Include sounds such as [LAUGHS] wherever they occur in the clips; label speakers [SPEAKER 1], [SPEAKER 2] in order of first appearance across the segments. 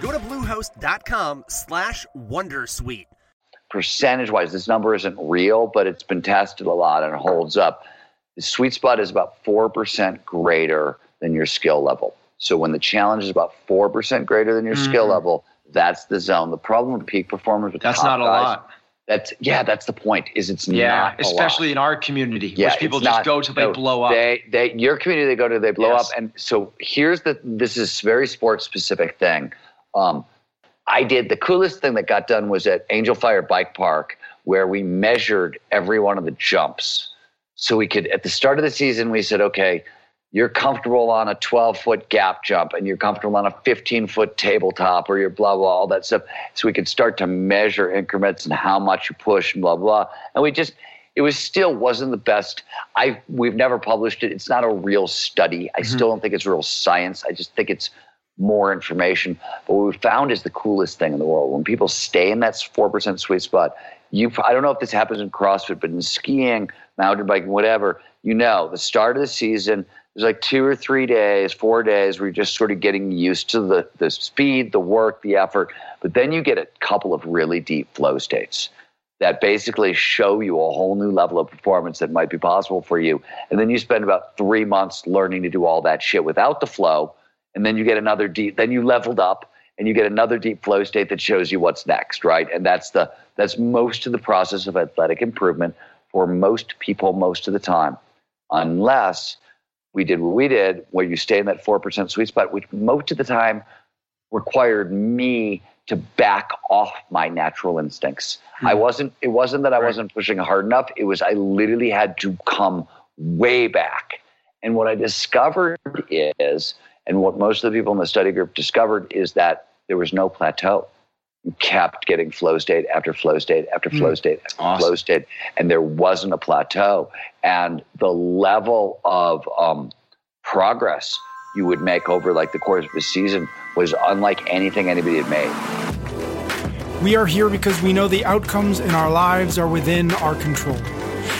[SPEAKER 1] Go to bluehost.com slash wondersuite.
[SPEAKER 2] Percentage wise, this number isn't real, but it's been tested a lot and it holds up. The sweet spot is about 4% greater than your skill level. So when the challenge is about 4% greater than your mm. skill level, that's the zone. The problem with peak performers with
[SPEAKER 3] that's not a
[SPEAKER 2] guys,
[SPEAKER 3] lot.
[SPEAKER 2] That's yeah, that's the point. Is it's
[SPEAKER 3] yeah,
[SPEAKER 2] not
[SPEAKER 3] especially in our community, yeah, which people just not, go till they no, blow up.
[SPEAKER 2] They, they, your community, they go to they blow yes. up, and so here's the. This is very sports specific thing. Um, I did the coolest thing that got done was at Angel Fire Bike Park, where we measured every one of the jumps. So we could, at the start of the season, we said, okay, you're comfortable on a 12 foot gap jump and you're comfortable on a 15 foot tabletop or you're blah, blah, all that stuff. So we could start to measure increments and how much you push and blah, blah. And we just, it was still wasn't the best. I we've never published it. It's not a real study. I mm-hmm. still don't think it's real science. I just think it's more information. But what we found is the coolest thing in the world. When people stay in that 4% sweet spot, you I don't know if this happens in CrossFit, but in skiing, mountain biking, whatever, you know, the start of the season – there's like two or three days, four days where you're just sort of getting used to the, the speed, the work, the effort. But then you get a couple of really deep flow states that basically show you a whole new level of performance that might be possible for you. And then you spend about three months learning to do all that shit without the flow. And then you get another deep, then you leveled up and you get another deep flow state that shows you what's next, right? And that's the that's most of the process of athletic improvement for most people most of the time. Unless we did what we did, where you stay in that 4% sweet spot, which most of the time required me to back off my natural instincts. Hmm. I wasn't, it wasn't that I right. wasn't pushing hard enough. It was, I literally had to come way back. And what I discovered is, and what most of the people in the study group discovered is that there was no plateau kept getting flow state after flow state after hmm. flow state after awesome. flow state, and there wasn't a plateau. And the level of um, progress you would make over like the course of a season was unlike anything anybody had made.
[SPEAKER 4] We are here because we know the outcomes in our lives are within our control.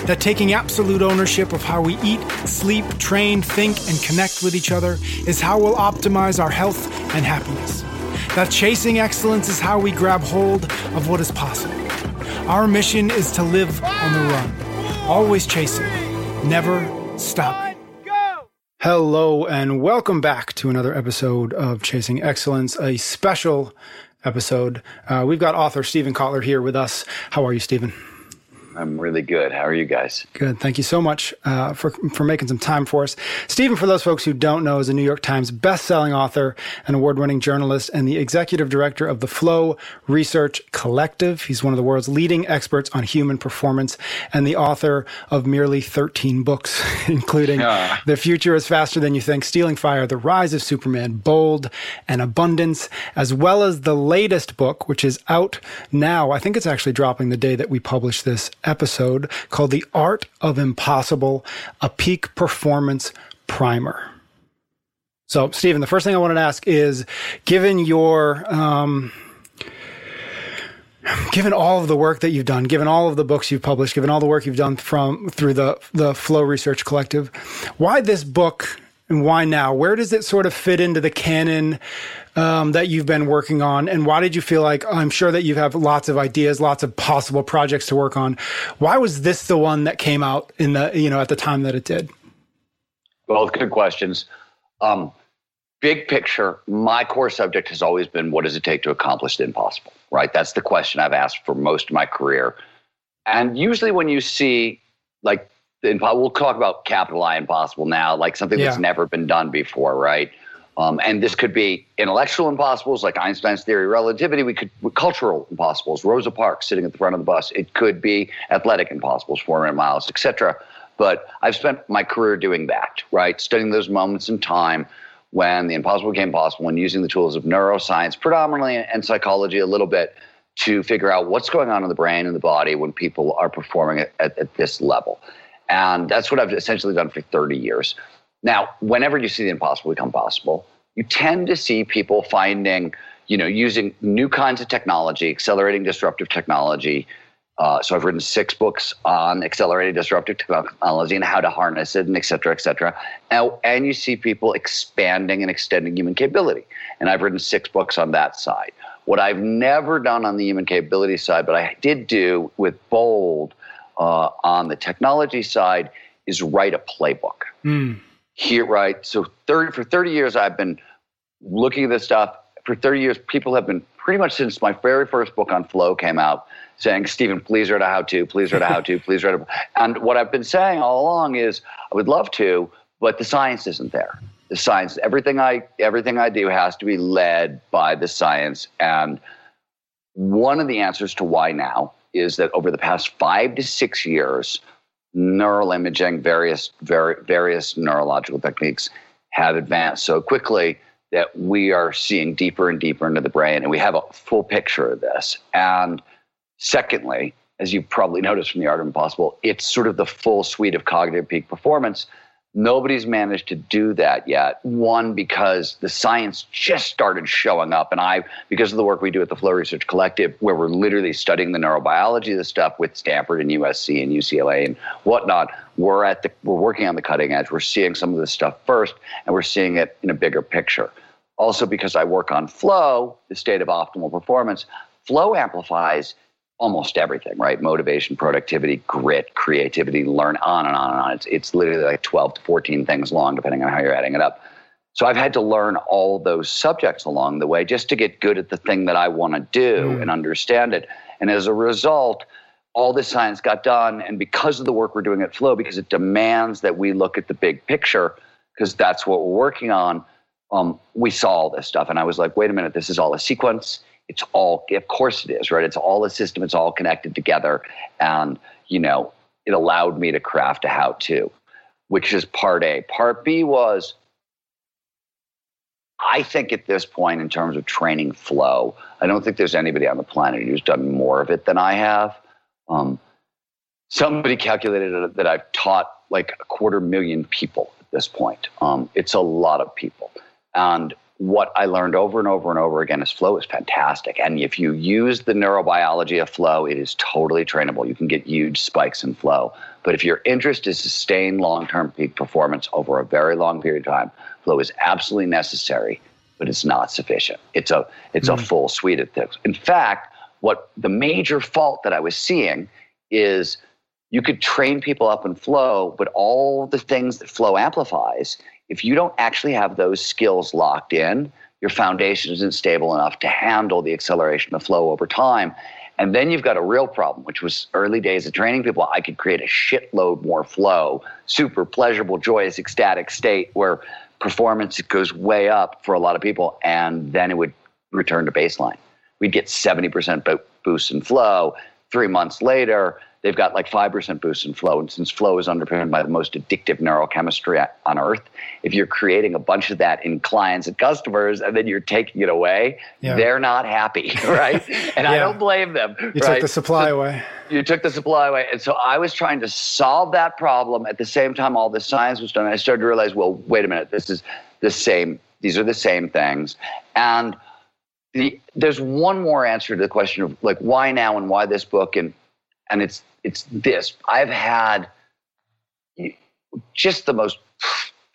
[SPEAKER 4] That taking absolute ownership of how we eat, sleep, train, think, and connect with each other is how we'll optimize our health and happiness that chasing excellence is how we grab hold of what is possible. Our mission is to live on the run, always chasing, never stopping. Hello, and welcome back to another episode of Chasing Excellence, a special episode. Uh, we've got author Steven Kotler here with us. How are you, Steven?
[SPEAKER 2] I'm really good. How are you guys?
[SPEAKER 4] Good. Thank you so much uh, for for making some time for us, Steven, For those folks who don't know, is a New York Times best-selling author, an award-winning journalist, and the executive director of the Flow Research Collective. He's one of the world's leading experts on human performance, and the author of nearly 13 books, [LAUGHS] including yeah. "The Future Is Faster Than You Think," "Stealing Fire," "The Rise of Superman," "Bold," and "Abundance," as well as the latest book, which is out now. I think it's actually dropping the day that we publish this episode called The Art of Impossible, a peak performance primer. So, Steven, the first thing I wanted to ask is given your, um, given all of the work that you've done, given all of the books you've published, given all the work you've done from through the the Flow Research Collective, why this book and why now? Where does it sort of fit into the canon um, that you've been working on, and why did you feel like I'm sure that you have lots of ideas, lots of possible projects to work on? Why was this the one that came out in the you know at the time that it did?
[SPEAKER 2] Both good questions. Um, big picture, my core subject has always been what does it take to accomplish the impossible? Right, that's the question I've asked for most of my career, and usually when you see like we'll talk about capital I impossible now, like something yeah. that's never been done before, right? Um, and this could be intellectual impossibles like Einstein's theory of relativity. We could cultural impossibles, Rosa Parks sitting at the front of the bus. It could be athletic impossibles, 400 miles, etc. But I've spent my career doing that, right? Studying those moments in time when the impossible became possible, and using the tools of neuroscience predominantly and psychology a little bit to figure out what's going on in the brain and the body when people are performing at, at, at this level. And that's what I've essentially done for 30 years. Now, whenever you see the impossible become possible, you tend to see people finding, you know, using new kinds of technology, accelerating disruptive technology. Uh, so I've written six books on accelerating disruptive technology and how to harness it, and et cetera, et cetera. And, and you see people expanding and extending human capability. And I've written six books on that side. What I've never done on the human capability side, but I did do with Bold uh, on the technology side, is write a playbook. Mm. Here, right? So 30, for 30 years, I've been looking at this stuff. For 30 years, people have been pretty much since my very first book on flow came out saying, Steven, please write a how to, please write a how to, [LAUGHS] please write a. And what I've been saying all along is, I would love to, but the science isn't there. The science, everything I everything I do has to be led by the science. And one of the answers to why now is that over the past five to six years, neural imaging, various various neurological techniques have advanced so quickly that we are seeing deeper and deeper into the brain, and we have a full picture of this. And secondly, as you probably [LAUGHS] noticed from the Art of Impossible, it's sort of the full suite of cognitive peak performance Nobody's managed to do that yet. One, because the science just started showing up. And I, because of the work we do at the Flow Research Collective, where we're literally studying the neurobiology of the stuff with Stanford and USC and UCLA and whatnot, we're at the we're working on the cutting edge. We're seeing some of this stuff first, and we're seeing it in a bigger picture. Also, because I work on flow, the state of optimal performance, flow amplifies almost everything, right? Motivation, productivity, grit, creativity, learn on and on and on. It's, it's literally like 12 to 14 things long, depending on how you're adding it up. So I've had to learn all those subjects along the way just to get good at the thing that I want to do mm. and understand it. And as a result, all this science got done. And because of the work we're doing at Flow, because it demands that we look at the big picture, because that's what we're working on, um, we saw all this stuff. And I was like, wait a minute, this is all a sequence it's all of course it is right? It's all a system it's all connected together. And you know it allowed me to craft a how to which is part a. Part b was i think at this point in terms of training flow i don't think there's anybody on the planet who's done more of it than i have. Um, somebody calculated that i've taught like a quarter million people at this point. Um, it's a lot of people. And what I learned over and over and over again is flow is fantastic. And if you use the neurobiology of flow, it is totally trainable. You can get huge spikes in flow. But if your interest is sustain long term peak performance over a very long period of time, flow is absolutely necessary, but it's not sufficient. It's a it's mm-hmm. a full suite of things. In fact, what the major fault that I was seeing is you could train people up in flow, but all the things that flow amplifies if you don't actually have those skills locked in, your foundation isn't stable enough to handle the acceleration of flow over time. And then you've got a real problem, which was early days of training people. I could create a shitload more flow, super pleasurable, joyous, ecstatic state where performance goes way up for a lot of people, and then it would return to baseline. We'd get 70% boost in flow. Three months later, they've got like 5% boost in flow. And since flow is underpinned by the most addictive neurochemistry on earth, if you're creating a bunch of that in clients and customers and then you're taking it away, yeah. they're not happy, [LAUGHS] right? And yeah. I don't blame them.
[SPEAKER 4] You
[SPEAKER 2] right?
[SPEAKER 4] took the supply so away.
[SPEAKER 2] You took the supply away. And so I was trying to solve that problem. At the same time, all the science was done. I started to realize, well, wait a minute, this is the same. These are the same things. And the, there's one more answer to the question of like why now and why this book and and it's it's this. I've had just the most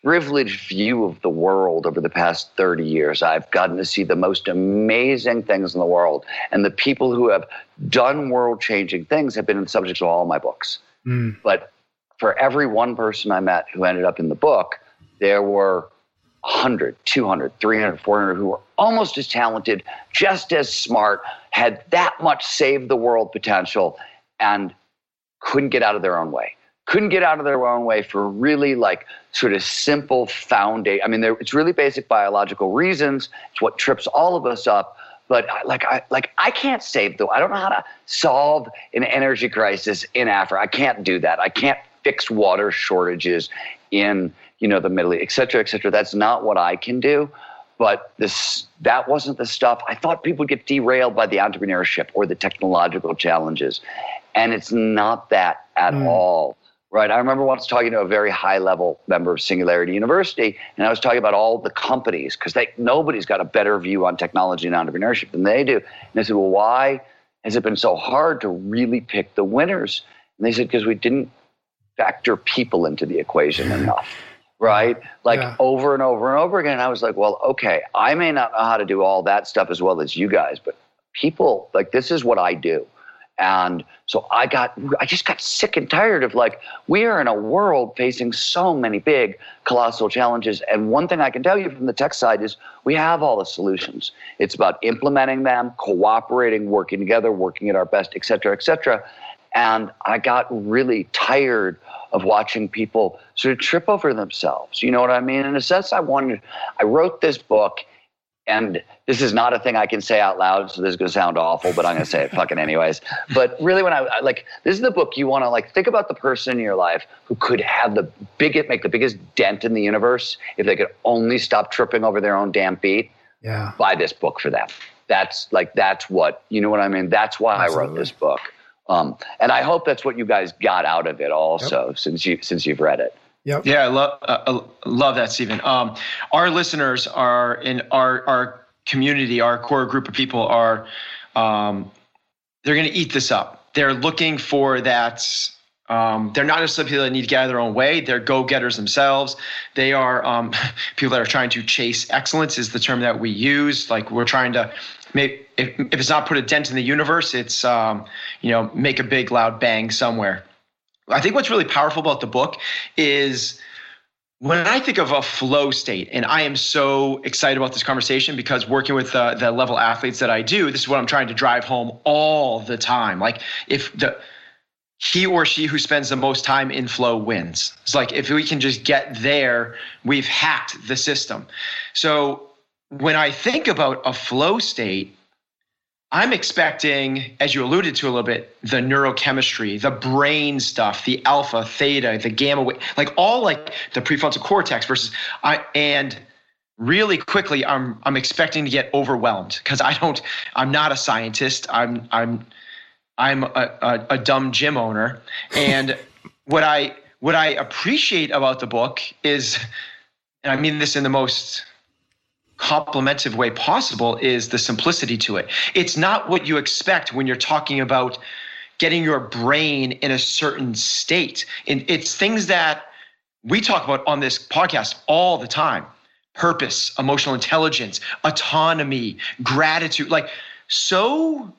[SPEAKER 2] privileged view of the world over the past 30 years. I've gotten to see the most amazing things in the world. And the people who have done world changing things have been the subjects of all my books. Mm. But for every one person I met who ended up in the book, there were 100, 200, 300, 400 who were almost as talented, just as smart, had that much save the world potential, and couldn't get out of their own way. Couldn't get out of their own way for really like sort of simple foundation. I mean, it's really basic biological reasons. It's what trips all of us up. But like I like I can't save though. I don't know how to solve an energy crisis in Africa. I can't do that. I can't fix water shortages in you know, the Middle East, et cetera, et cetera. That's not what I can do. But this that wasn't the stuff. I thought people would get derailed by the entrepreneurship or the technological challenges. And it's not that at mm. all. Right. I remember once talking to a very high level member of Singularity University, and I was talking about all the companies because nobody's got a better view on technology and entrepreneurship than they do. And I said, Well, why has it been so hard to really pick the winners? And they said, Because we didn't factor people into the equation [LAUGHS] enough. Right? Like yeah. over and over and over again. And I was like, Well, okay, I may not know how to do all that stuff as well as you guys, but people, like, this is what I do. And so I got, I just got sick and tired of like, we are in a world facing so many big, colossal challenges. And one thing I can tell you from the tech side is we have all the solutions. It's about implementing them, cooperating, working together, working at our best, et cetera, et cetera. And I got really tired of watching people sort of trip over themselves. You know what I mean? In a sense, I wanted, I wrote this book and this is not a thing I can say out loud, so this is going to sound awful, but I'm going to say it fucking anyways. But really, when I like, this is the book you want to like think about the person in your life who could have the biggest, make the biggest dent in the universe if they could only stop tripping over their own damn feet.
[SPEAKER 4] Yeah,
[SPEAKER 2] buy this book for them. That's like that's what you know what I mean. That's why Absolutely. I wrote this book, um, and I hope that's what you guys got out of it also, yep. since you since you've read it.
[SPEAKER 3] Yep. Yeah, I love uh, uh, love that, Steven. Um, our listeners are in our our community, our core group of people are um, they're going to eat this up. They're looking for that. Um, they're not necessarily people that need to get out of their own way. They're go-getters themselves. They are um, [LAUGHS] people that are trying to chase excellence. Is the term that we use. Like we're trying to make if, if it's not put a dent in the universe, it's um, you know make a big loud bang somewhere. I think what's really powerful about the book is when I think of a flow state, and I am so excited about this conversation because working with the, the level athletes that I do, this is what I'm trying to drive home all the time. Like if the he or she who spends the most time in flow wins. It's like if we can just get there, we've hacked the system. So when I think about a flow state, I'm expecting, as you alluded to a little bit, the neurochemistry, the brain stuff, the alpha, theta, the gamma, like all like the prefrontal cortex versus I and really quickly I'm I'm expecting to get overwhelmed because I don't I'm not a scientist. I'm I'm I'm a, a, a dumb gym owner. And what I what I appreciate about the book is, and I mean this in the most complimentive way possible is the simplicity to it. It's not what you expect when you're talking about getting your brain in a certain state. And it's things that we talk about on this podcast all the time purpose, emotional intelligence, autonomy, gratitude. Like, so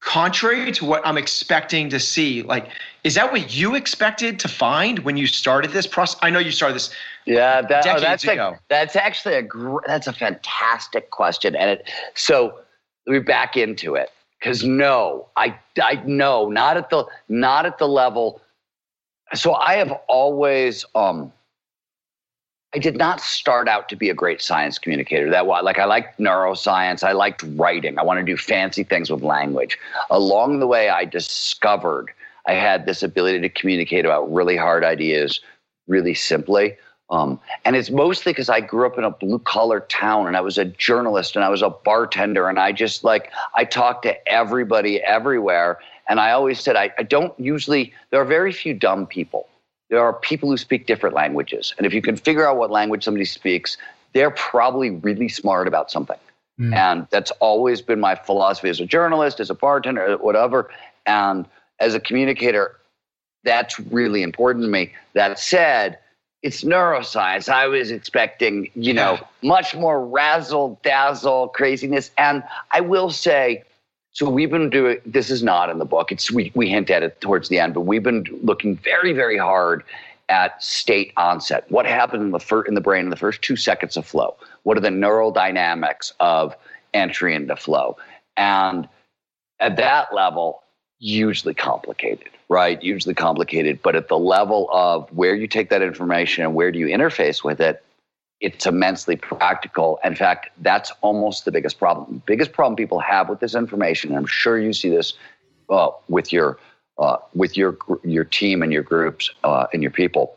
[SPEAKER 3] contrary to what I'm expecting to see. Like, is that what you expected to find when you started this process? I know you started this
[SPEAKER 2] yeah,
[SPEAKER 3] that, oh,
[SPEAKER 2] that's
[SPEAKER 3] ago.
[SPEAKER 2] A, that's actually a gr- that's a fantastic question, and it so me back into it because no, I I know not at the not at the level. So I have always um. I did not start out to be a great science communicator. That was like I liked neuroscience. I liked writing. I wanted to do fancy things with language. Along the way, I discovered I had this ability to communicate about really hard ideas really simply. Um, and it's mostly because I grew up in a blue collar town and I was a journalist and I was a bartender and I just like, I talked to everybody everywhere. And I always said, I, I don't usually, there are very few dumb people. There are people who speak different languages. And if you can figure out what language somebody speaks, they're probably really smart about something. Mm. And that's always been my philosophy as a journalist, as a bartender, whatever. And as a communicator, that's really important to me. That said, it's neuroscience. I was expecting, you know, much more razzle dazzle craziness. And I will say, so we've been doing this is not in the book. It's we we hint at it towards the end, but we've been looking very very hard at state onset. What happened in the fir- in the brain in the first two seconds of flow? What are the neural dynamics of entry into flow? And at that level, hugely complicated right? Hugely complicated, but at the level of where you take that information and where do you interface with it, it's immensely practical. In fact, that's almost the biggest problem. The biggest problem people have with this information, and I'm sure you see this uh, with your uh, with your your team and your groups uh, and your people,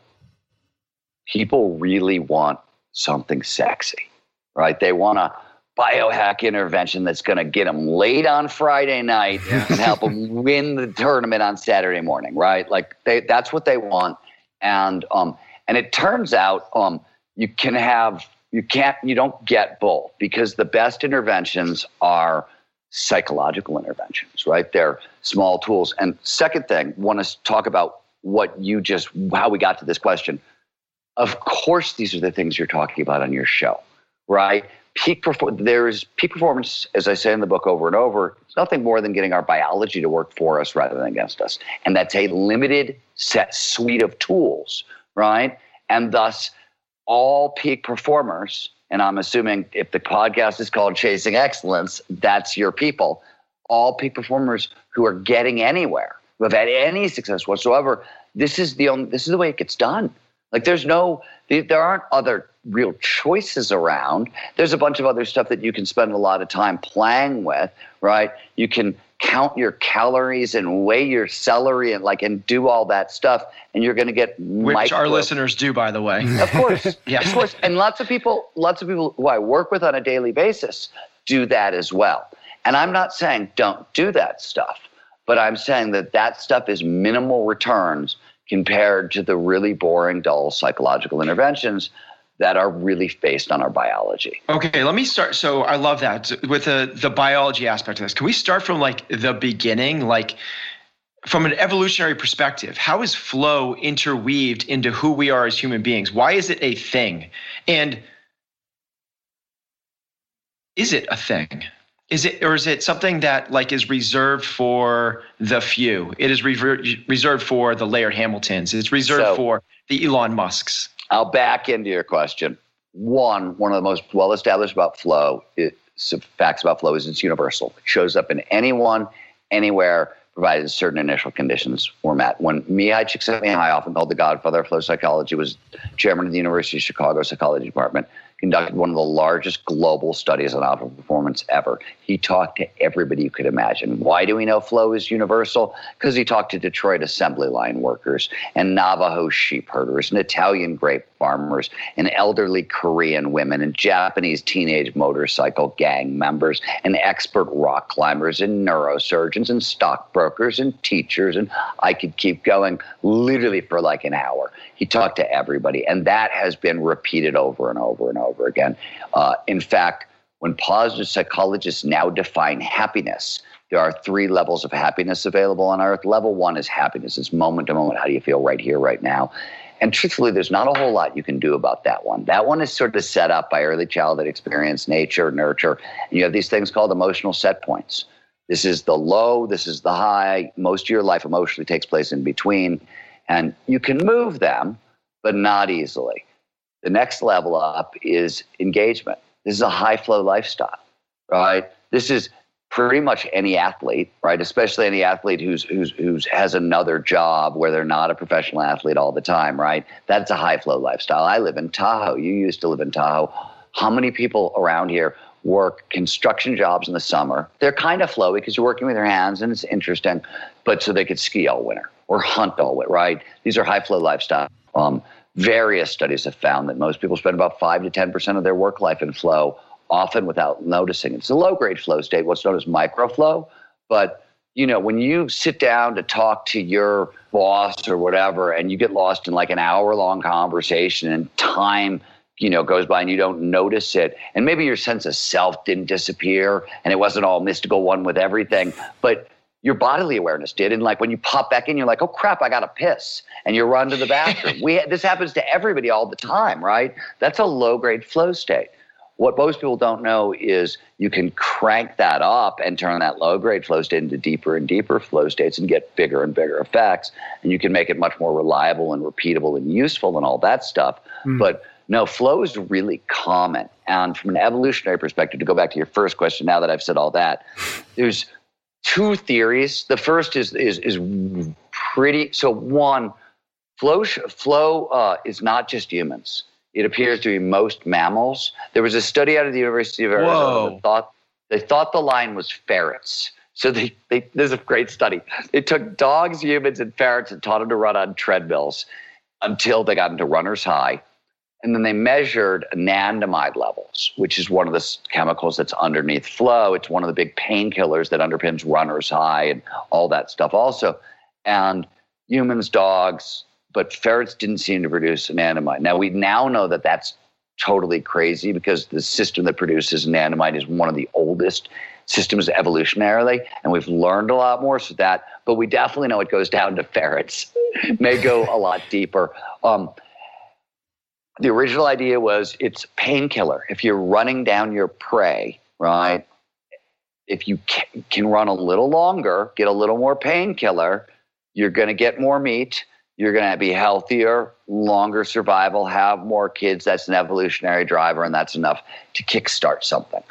[SPEAKER 2] people really want something sexy, right? They want a biohack intervention that's going to get them late on Friday night yeah. and help them [LAUGHS] win the tournament on Saturday morning, right? Like they, that's what they want. And, um, and it turns out, um, you can have, you can't, you don't get both because the best interventions are psychological interventions, right? They're small tools. And second thing, want to talk about what you just, how we got to this question. Of course, these are the things you're talking about on your show, right? Peak perform- there's peak performance, as I say in the book over and over, it's nothing more than getting our biology to work for us rather than against us. And that's a limited set suite of tools, right? And thus, all peak performers, and I'm assuming if the podcast is called Chasing Excellence, that's your people, all peak performers who are getting anywhere, who have had any success whatsoever, this is the only, this is the way it gets done. Like there's no, there aren't other real choices around. There's a bunch of other stuff that you can spend a lot of time playing with, right? You can count your calories and weigh your celery and like and do all that stuff and you're going to get
[SPEAKER 3] which micro- our listeners do by the way.
[SPEAKER 2] Of course. [LAUGHS] Yeah. of course. And lots of people lots of people who i work with on a daily basis do that as well. And i'm not saying don't do that stuff but i'm saying that that stuff is minimal returns compared to the really boring, dull psychological interventions that are really based on our biology.
[SPEAKER 3] Okay, let me start. So I love that with the the biology aspect of this. Can we start from like the beginning, like from an evolutionary perspective? How is flow interweaved into who we are as human beings? Why is it a thing? And is it a thing? Is it or is it something that like is reserved for the few? It is reserved for the Laird Hamiltons. It's reserved so, for the Elon Musks.
[SPEAKER 2] I'll back into your question. One, one of the most well established about flow, it, facts about flow is it's universal. It shows up in anyone, anywhere, provided certain initial conditions were met. When Mihai Csikszentmihalyi, often called the godfather of flow psychology, was chairman of the University of Chicago Psychology Department, conducted one of the largest global studies on alpha performance ever. He talked to everybody you could imagine. Why do we know flow is universal? Because he talked to Detroit assembly line workers and Navajo sheep herders and Italian grape farmers and elderly Korean women and Japanese teenage motorcycle gang members and expert rock climbers and neurosurgeons and stockbrokers and teachers. And I could keep going literally for like an hour. He talked to everybody. And that has been repeated over and over and over over again. Uh, in fact, when positive psychologists now define happiness, there are three levels of happiness available on earth. Level one is happiness, it's moment to moment. How do you feel right here, right now? And truthfully, there's not a whole lot you can do about that one. That one is sort of set up by early childhood experience, nature, nurture. And you have these things called emotional set points. This is the low, this is the high. Most of your life emotionally takes place in between. And you can move them, but not easily. The next level up is engagement. This is a high flow lifestyle, right? This is pretty much any athlete, right? Especially any athlete who's who's who's has another job where they're not a professional athlete all the time, right? That's a high flow lifestyle. I live in Tahoe. You used to live in Tahoe. How many people around here work construction jobs in the summer? They're kind of flowy because you're working with your hands and it's interesting, but so they could ski all winter or hunt all winter, right? These are high flow lifestyle. Um, Various studies have found that most people spend about 5 to 10% of their work life in flow, often without noticing. It's a low grade flow state, what's known as microflow. But, you know, when you sit down to talk to your boss or whatever, and you get lost in like an hour long conversation and time you know goes by and you don't notice it and maybe your sense of self didn't disappear and it wasn't all mystical one with everything but your bodily awareness did. And like when you pop back in, you're like, oh crap, I got to piss. And you run to the bathroom. we, this happens to everybody all the time, right? That's a low grade flow state. What most people don't know is you can crank that up and turn that low grade flow state into deeper and deeper flow states and get bigger and bigger effects. And you can make it much more reliable and repeatable and useful and all that stuff. Mm. But no, flow is really common. And from an evolutionary perspective, to go back to your first question, now that I've said all that, there's two theories. The first is is is pretty. So one, flow flow uh, is not just humans. It appears to be most mammals. There was a study out of the University of Arizona that thought they thought the line was ferrets. So they, they this is a great study. They took dogs, humans, and ferrets and taught them to run on treadmills until they got into runner's high. And then they measured anandamide levels, which is one of the chemicals that's underneath flow. It's one of the big painkillers that underpins runner's high and all that stuff also. And humans, dogs, but ferrets didn't seem to produce anandamide. Now we now know that that's totally crazy because the system that produces anandamide is one of the oldest systems evolutionarily, and we've learned a lot more. So that, but we definitely know it goes down to ferrets. [LAUGHS] May go a lot deeper. Um, the original idea was it's painkiller. If you're running down your prey, right? If you can run a little longer, get a little more painkiller, you're going to get more meat. You're going to be healthier, longer survival, have more kids. That's an evolutionary driver, and that's enough to kickstart something.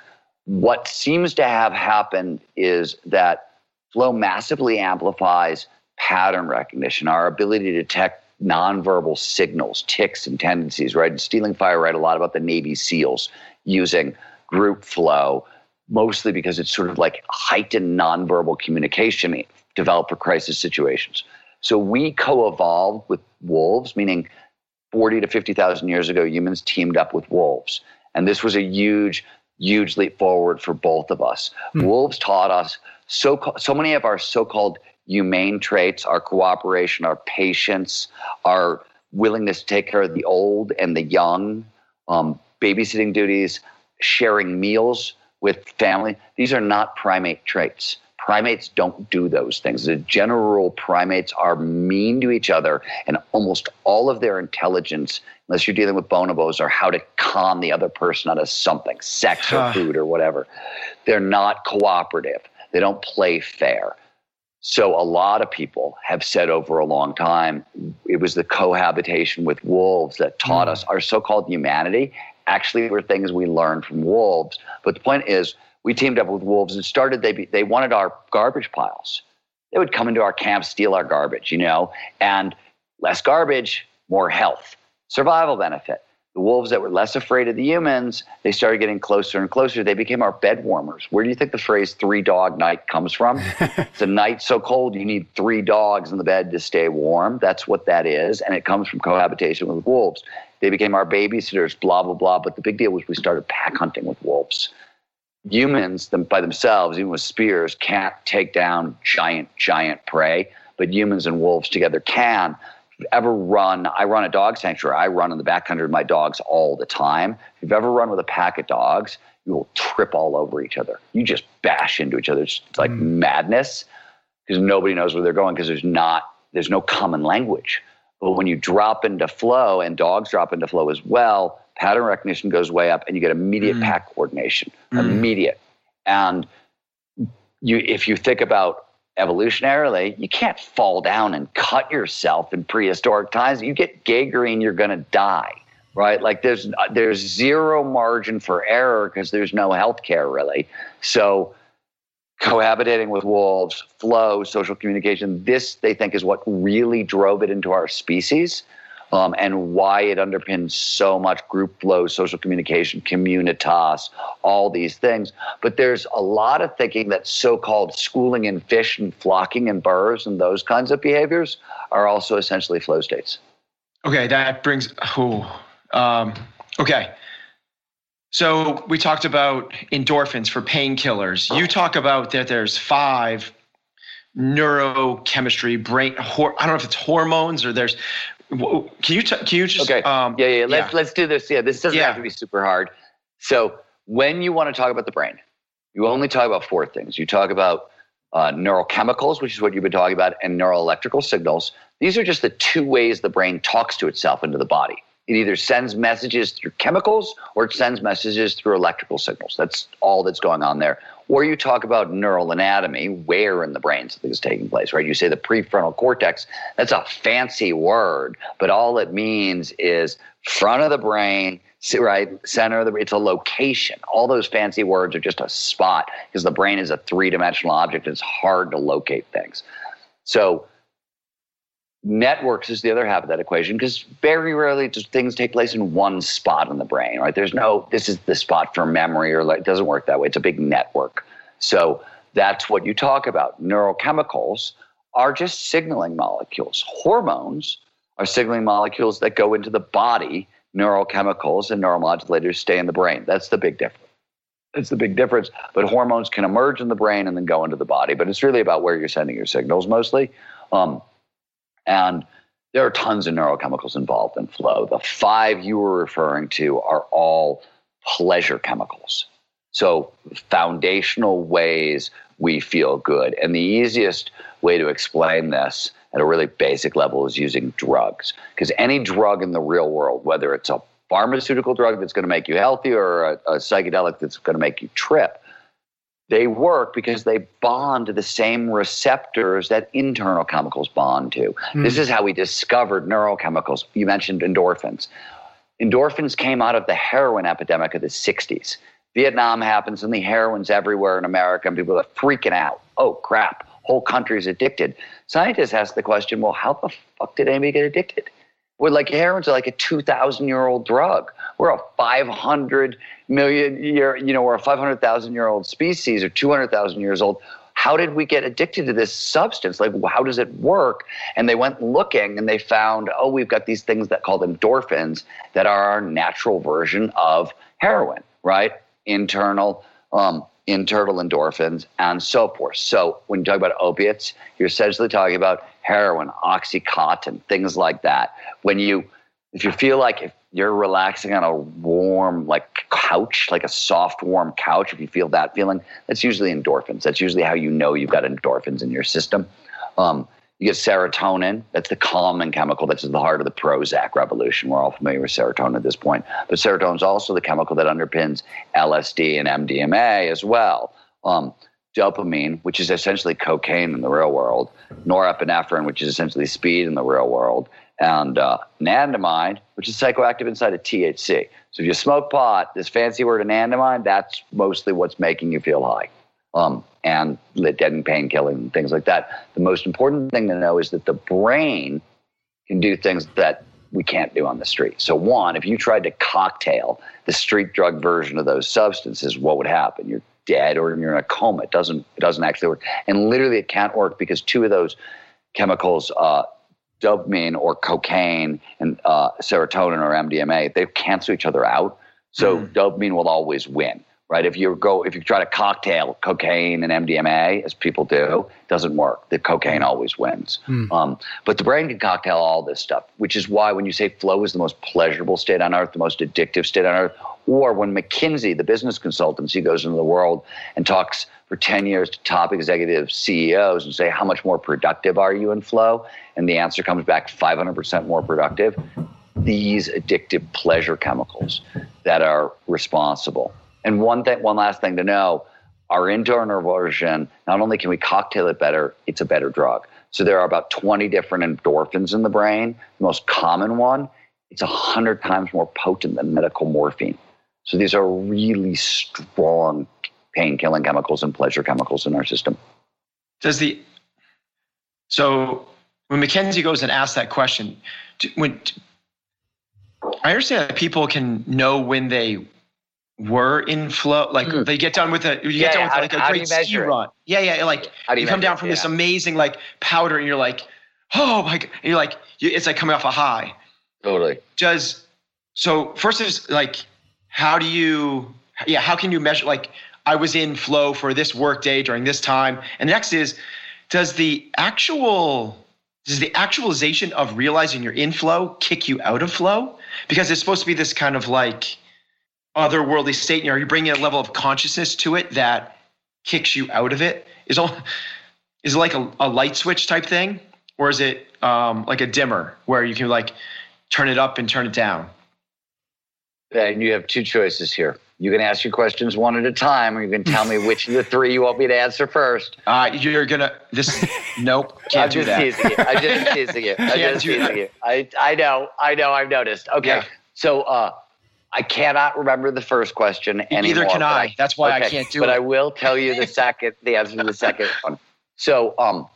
[SPEAKER 2] What seems to have happened is that flow massively amplifies pattern recognition, our ability to detect nonverbal signals, ticks, and tendencies, right? Stealing Fire write a lot about the Navy SEALs using group flow, mostly because it's sort of like heightened nonverbal communication developed for crisis situations. So we co-evolved with wolves, meaning 40 to 50,000 years ago, humans teamed up with wolves. And this was a huge, huge leap forward for both of us. Mm. Wolves taught us so, so many of our so-called humane traits, our cooperation, our patience, our willingness to take care of the old and the young, um, babysitting duties, sharing meals with family. These are not primate traits. Primates don't do those things. The general rule, primates are mean to each other, and almost all of their intelligence, unless you're dealing with bonobos, are how to con the other person out of something, sex or food or whatever. They're not cooperative. They don't play fair. So a lot of people have said over a long time it was the cohabitation with wolves that taught mm. us our so-called humanity actually were things we learned from wolves. But the point is we teamed up with wolves and started they they wanted our garbage piles. They would come into our camp, steal our garbage, you know, and less garbage, more health, survival benefit the wolves that were less afraid of the humans, they started getting closer and closer. They became our bed warmers. Where do you think the phrase three dog night comes from? [LAUGHS] it's a night so cold you need three dogs in the bed to stay warm. That's what that is. And it comes from cohabitation with wolves. They became our babysitters, blah, blah, blah. But the big deal was we started pack hunting with wolves. Humans, them by themselves, even with spears, can't take down giant, giant prey, but humans and wolves together can ever run, I run a dog sanctuary. I run in the backcountry with my dogs all the time. If you've ever run with a pack of dogs, you will trip all over each other. You just bash into each other. It's like mm. madness because nobody knows where they're going because there's not there's no common language. But when you drop into flow and dogs drop into flow as well, pattern recognition goes way up and you get immediate mm. pack coordination. Mm. Immediate. And you if you think about evolutionarily, you can't fall down and cut yourself in prehistoric times. You get gangrene, you're going to die, right? Like there's there's zero margin for error because there's no health care really. So cohabitating with wolves, flow, social communication, this they think is what really drove it into our species um, and why it underpins so much group flow, social communication, communitas, all these things. But there's a lot of thinking that so called schooling in fish and flocking in birds and those kinds of behaviors are also essentially flow states.
[SPEAKER 3] Okay, that brings, oh, um, okay. So we talked about endorphins for painkillers. You talk about that there's five neurochemistry brain i don't know if it's hormones or there's can you t- can you just
[SPEAKER 2] okay. um, yeah yeah let's yeah. let's do this. Yeah this doesn't yeah. have to be super hard. So when you want to talk about the brain you only talk about four things. You talk about uh, neurochemicals which is what you've been talking about and neuroelectrical signals. These are just the two ways the brain talks to itself into the body it either sends messages through chemicals or it sends messages through electrical signals that's all that's going on there or you talk about neural anatomy, where in the brain something is taking place, right? You say the prefrontal cortex, that's a fancy word, but all it means is front of the brain, right? Center of the it's a location. All those fancy words are just a spot because the brain is a three dimensional object. It's hard to locate things. So, networks is the other half of that equation because very rarely do things take place in one spot in the brain right there's no this is the spot for memory or like it doesn't work that way it's a big network so that's what you talk about neurochemicals are just signaling molecules hormones are signaling molecules that go into the body neurochemicals and neuromodulators stay in the brain. That's the big difference. It's the big difference. But hormones can emerge in the brain and then go into the body. But it's really about where you're sending your signals mostly. Um, and there are tons of neurochemicals involved in flow. The five you were referring to are all pleasure chemicals. So, foundational ways we feel good. And the easiest way to explain this at a really basic level is using drugs. Because any drug in the real world, whether it's a pharmaceutical drug that's going to make you healthy or a, a psychedelic that's going to make you trip, they work because they bond to the same receptors that internal chemicals bond to. Mm. This is how we discovered neurochemicals. You mentioned endorphins. Endorphins came out of the heroin epidemic of the 60s. Vietnam happens and the heroin's everywhere in America, and people are freaking out. Oh, crap, whole country's addicted. Scientists ask the question well, how the fuck did anybody get addicted? We're like heroin's like a 2,000 year old drug. We're a 500 million year, you know, we're a 500,000 year old species or 200,000 years old. How did we get addicted to this substance? Like, how does it work? And they went looking and they found, oh, we've got these things that called endorphins that are our natural version of heroin, right? Internal, um, internal endorphins and so forth. So when you talk about opiates, you're essentially talking about heroin, oxycontin, things like that. When you, if you feel like if you're relaxing on a warm, like couch, like a soft, warm couch, if you feel that feeling, that's usually endorphins. That's usually how you know you've got endorphins in your system. Um, you get serotonin. That's the calming chemical that's at the heart of the Prozac revolution. We're all familiar with serotonin at this point. But serotonin is also the chemical that underpins LSD and MDMA as well. Um, dopamine, which is essentially cocaine in the real world, norepinephrine, which is essentially speed in the real world, and uh, anandamide, which is psychoactive inside of THC. So if you smoke pot, this fancy word anandamide, that's mostly what's making you feel high. Um, and deadening painkilling and things like that. The most important thing to know is that the brain can do things that we can't do on the street. So, one, if you tried to cocktail the street drug version of those substances, what would happen? You're dead or you're in a coma. It doesn't it doesn't actually work. And literally it can't work because two of those chemicals, uh, dopamine or cocaine and uh, serotonin or MDMA, they cancel each other out. So mm. dopamine will always win. Right? If you go, if you try to cocktail cocaine and MDMA, as people do, it doesn't work. The cocaine always wins. Mm. Um, but the brain can cocktail all this stuff, which is why when you say flow is the most pleasurable state on earth, the most addictive state on earth, or when McKinsey, the business consultancy, goes into the world and talks for 10 years to top executive CEOs and say, How much more productive are you in flow? And the answer comes back 500% more productive. These addictive pleasure chemicals that are responsible. And one thing, one last thing to know our internal version, not only can we cocktail it better, it's a better drug. So there are about 20 different endorphins in the brain. The most common one, it's 100 times more potent than medical morphine. So these are really strong pain killing chemicals and pleasure chemicals in our system.
[SPEAKER 3] Does the so when McKinsey goes and asks that question, when I understand that people can know when they were in flow, like mm. they get done with a you yeah, get done with like a great ski run. Yeah, yeah, like you, you come down from yeah. this amazing like powder, and you're like, oh my god, and you're like, it's like coming off a high.
[SPEAKER 2] Totally.
[SPEAKER 3] Does so first is like how do you yeah how can you measure like i was in flow for this work day during this time and the next is does the actual does the actualization of realizing you're in flow kick you out of flow? Because it's supposed to be this kind of like otherworldly state you know, are you bringing a level of consciousness to it that kicks you out of it. Is all is it like a, a light switch type thing? Or is it um, like a dimmer where you can like turn it up and turn it down?
[SPEAKER 2] And you have two choices here. You can ask your questions one at a time, or you can tell me which of the three you want me to answer first. [LAUGHS]
[SPEAKER 3] Uh, you're gonna this. Nope, [LAUGHS] can't
[SPEAKER 2] I'm
[SPEAKER 3] do
[SPEAKER 2] just
[SPEAKER 3] that.
[SPEAKER 2] teasing you. I'm just [LAUGHS] teasing you. I'm can't just teasing that. you. I I know. I know. I've noticed. Okay, yeah. so uh, I cannot remember the first question anymore.
[SPEAKER 3] Neither can I. I. That's why okay, I can't do
[SPEAKER 2] but
[SPEAKER 3] it.
[SPEAKER 2] But I will tell you the second, the answer to the second one. So, um,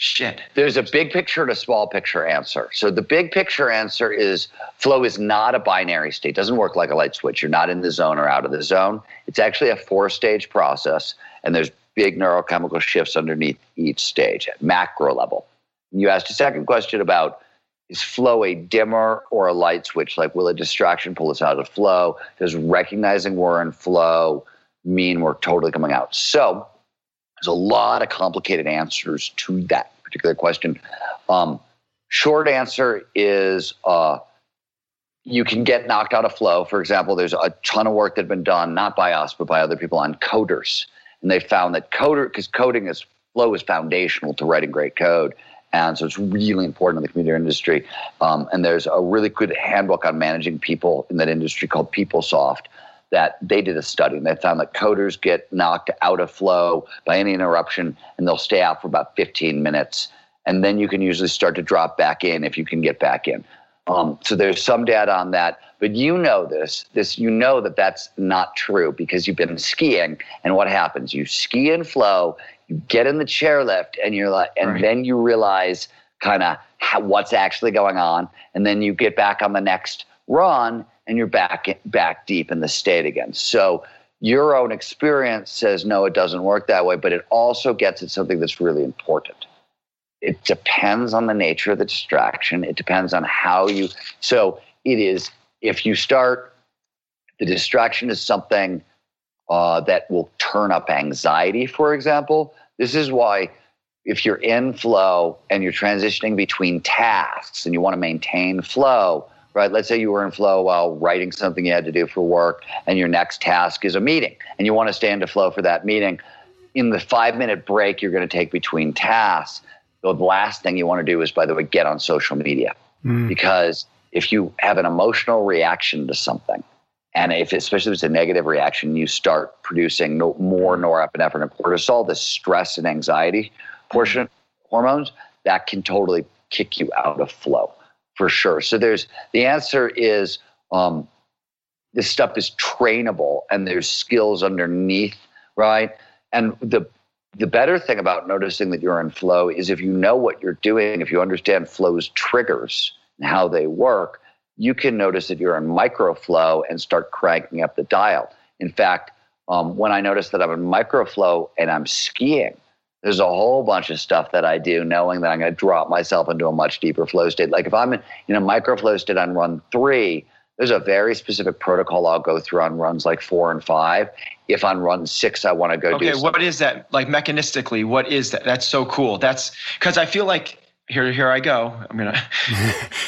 [SPEAKER 3] Shit.
[SPEAKER 2] There's a big picture and a small picture answer. So the big picture answer is flow is not a binary state. It doesn't work like a light switch. You're not in the zone or out of the zone. It's actually a four stage process, and there's big neurochemical shifts underneath each stage at macro level. You asked a second question about is flow a dimmer or a light switch? Like, will a distraction pull us out of flow? Does recognizing we're in flow mean we're totally coming out? So, there's a lot of complicated answers to that particular question. Um, short answer is uh, you can get knocked out of flow. For example, there's a ton of work that had been done, not by us, but by other people on coders. And they found that coder, because coding is flow is foundational to writing great code. And so it's really important in the computer industry. Um, and there's a really good handbook on managing people in that industry called PeopleSoft that they did a study and they found that coders get knocked out of flow by any interruption and they'll stay out for about 15 minutes. And then you can usually start to drop back in if you can get back in. Um, so there's some data on that, but you know this. This you know that that's not true because you've been skiing, and what happens? You ski in flow, you get in the chairlift, and you're like, and right. then you realize kind of what's actually going on, and then you get back on the next run, and you're back back deep in the state again. So your own experience says no, it doesn't work that way, but it also gets at something that's really important it depends on the nature of the distraction. It depends on how you. So it is if you start, the distraction is something uh, that will turn up anxiety, for example. This is why if you're in flow and you're transitioning between tasks and you want to maintain flow, right? Let's say you were in flow while writing something you had to do for work, and your next task is a meeting, and you want to stay into flow for that meeting. In the five minute break you're going to take between tasks, the last thing you want to do is, by the way, get on social media. Mm. Because if you have an emotional reaction to something, and if especially if it's a negative reaction, you start producing no, more norepinephrine and cortisol, the stress and anxiety portion hormones, that can totally kick you out of flow for sure. So there's the answer is um, this stuff is trainable and there's skills underneath, right? And the the better thing about noticing that you're in flow is if you know what you're doing, if you understand flow's triggers and how they work, you can notice that you're in micro flow and start cranking up the dial. In fact, um, when I notice that I'm in micro flow and I'm skiing, there's a whole bunch of stuff that I do knowing that I'm going to drop myself into a much deeper flow state. Like if I'm in, in a micro flow state on run three, there's a very specific protocol I'll go through on runs like four and five. If on run six, I want to go
[SPEAKER 3] okay,
[SPEAKER 2] do.
[SPEAKER 3] Okay, what is that? Like mechanistically, what is that? That's so cool. That's because I feel like here, here I go. I'm gonna. [LAUGHS]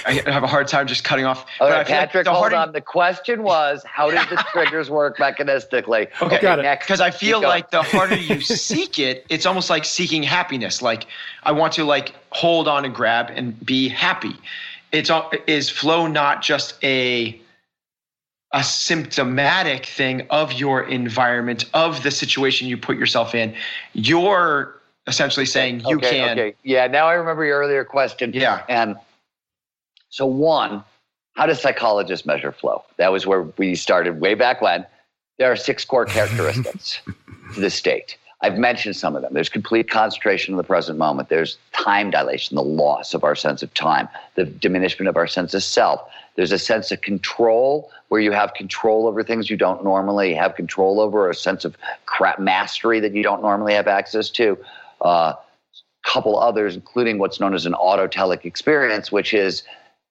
[SPEAKER 3] I have a hard time just cutting off.
[SPEAKER 2] Okay, Patrick, like hold on. The question was, how did the triggers work mechanistically? [LAUGHS]
[SPEAKER 3] Okay, okay because I feel like the harder you seek it, it's almost like seeking happiness. Like I want to like hold on and grab and be happy it's all is flow not just a a symptomatic thing of your environment of the situation you put yourself in you're essentially saying you
[SPEAKER 2] okay,
[SPEAKER 3] can
[SPEAKER 2] okay yeah now i remember your earlier question
[SPEAKER 3] yeah
[SPEAKER 2] and so one how does psychologists measure flow that was where we started way back when there are six core [LAUGHS] characteristics to the state I've mentioned some of them. There's complete concentration in the present moment. There's time dilation, the loss of our sense of time, the diminishment of our sense of self. There's a sense of control where you have control over things you don't normally have control over, a sense of crap mastery that you don't normally have access to. A uh, couple others, including what's known as an autotelic experience, which is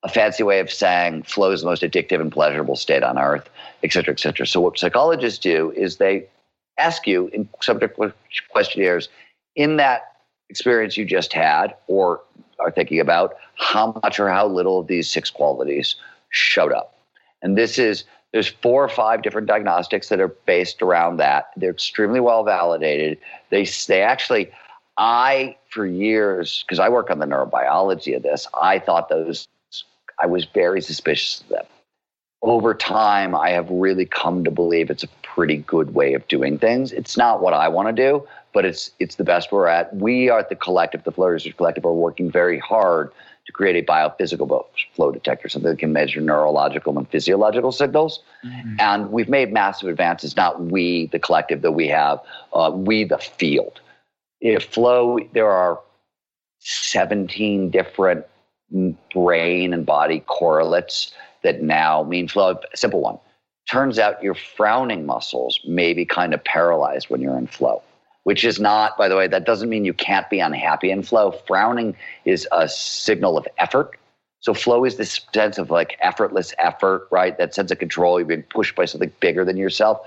[SPEAKER 2] a fancy way of saying flow is the most addictive and pleasurable state on earth, et cetera, et cetera. So what psychologists do is they ask you in subject questionnaires in that experience you just had or are thinking about how much or how little of these six qualities showed up. And this is there's four or five different diagnostics that are based around that. They're extremely well validated. They they actually I for years because I work on the neurobiology of this, I thought those I was very suspicious of them over time, I have really come to believe it's a pretty good way of doing things. It's not what I want to do, but it's it's the best we're at. We are at the collective, the Flow Research Collective, are working very hard to create a biophysical flow detector, something that can measure neurological and physiological signals. Mm-hmm. And we've made massive advances. Not we, the collective, that we have, uh, we, the field. If flow, there are 17 different brain and body correlates that now mean flow. Simple one. Turns out your frowning muscles may be kind of paralyzed when you're in flow, which is not, by the way, that doesn't mean you can't be unhappy in flow. Frowning is a signal of effort. So flow is this sense of like effortless effort, right? That sense of control. You're being pushed by something bigger than yourself.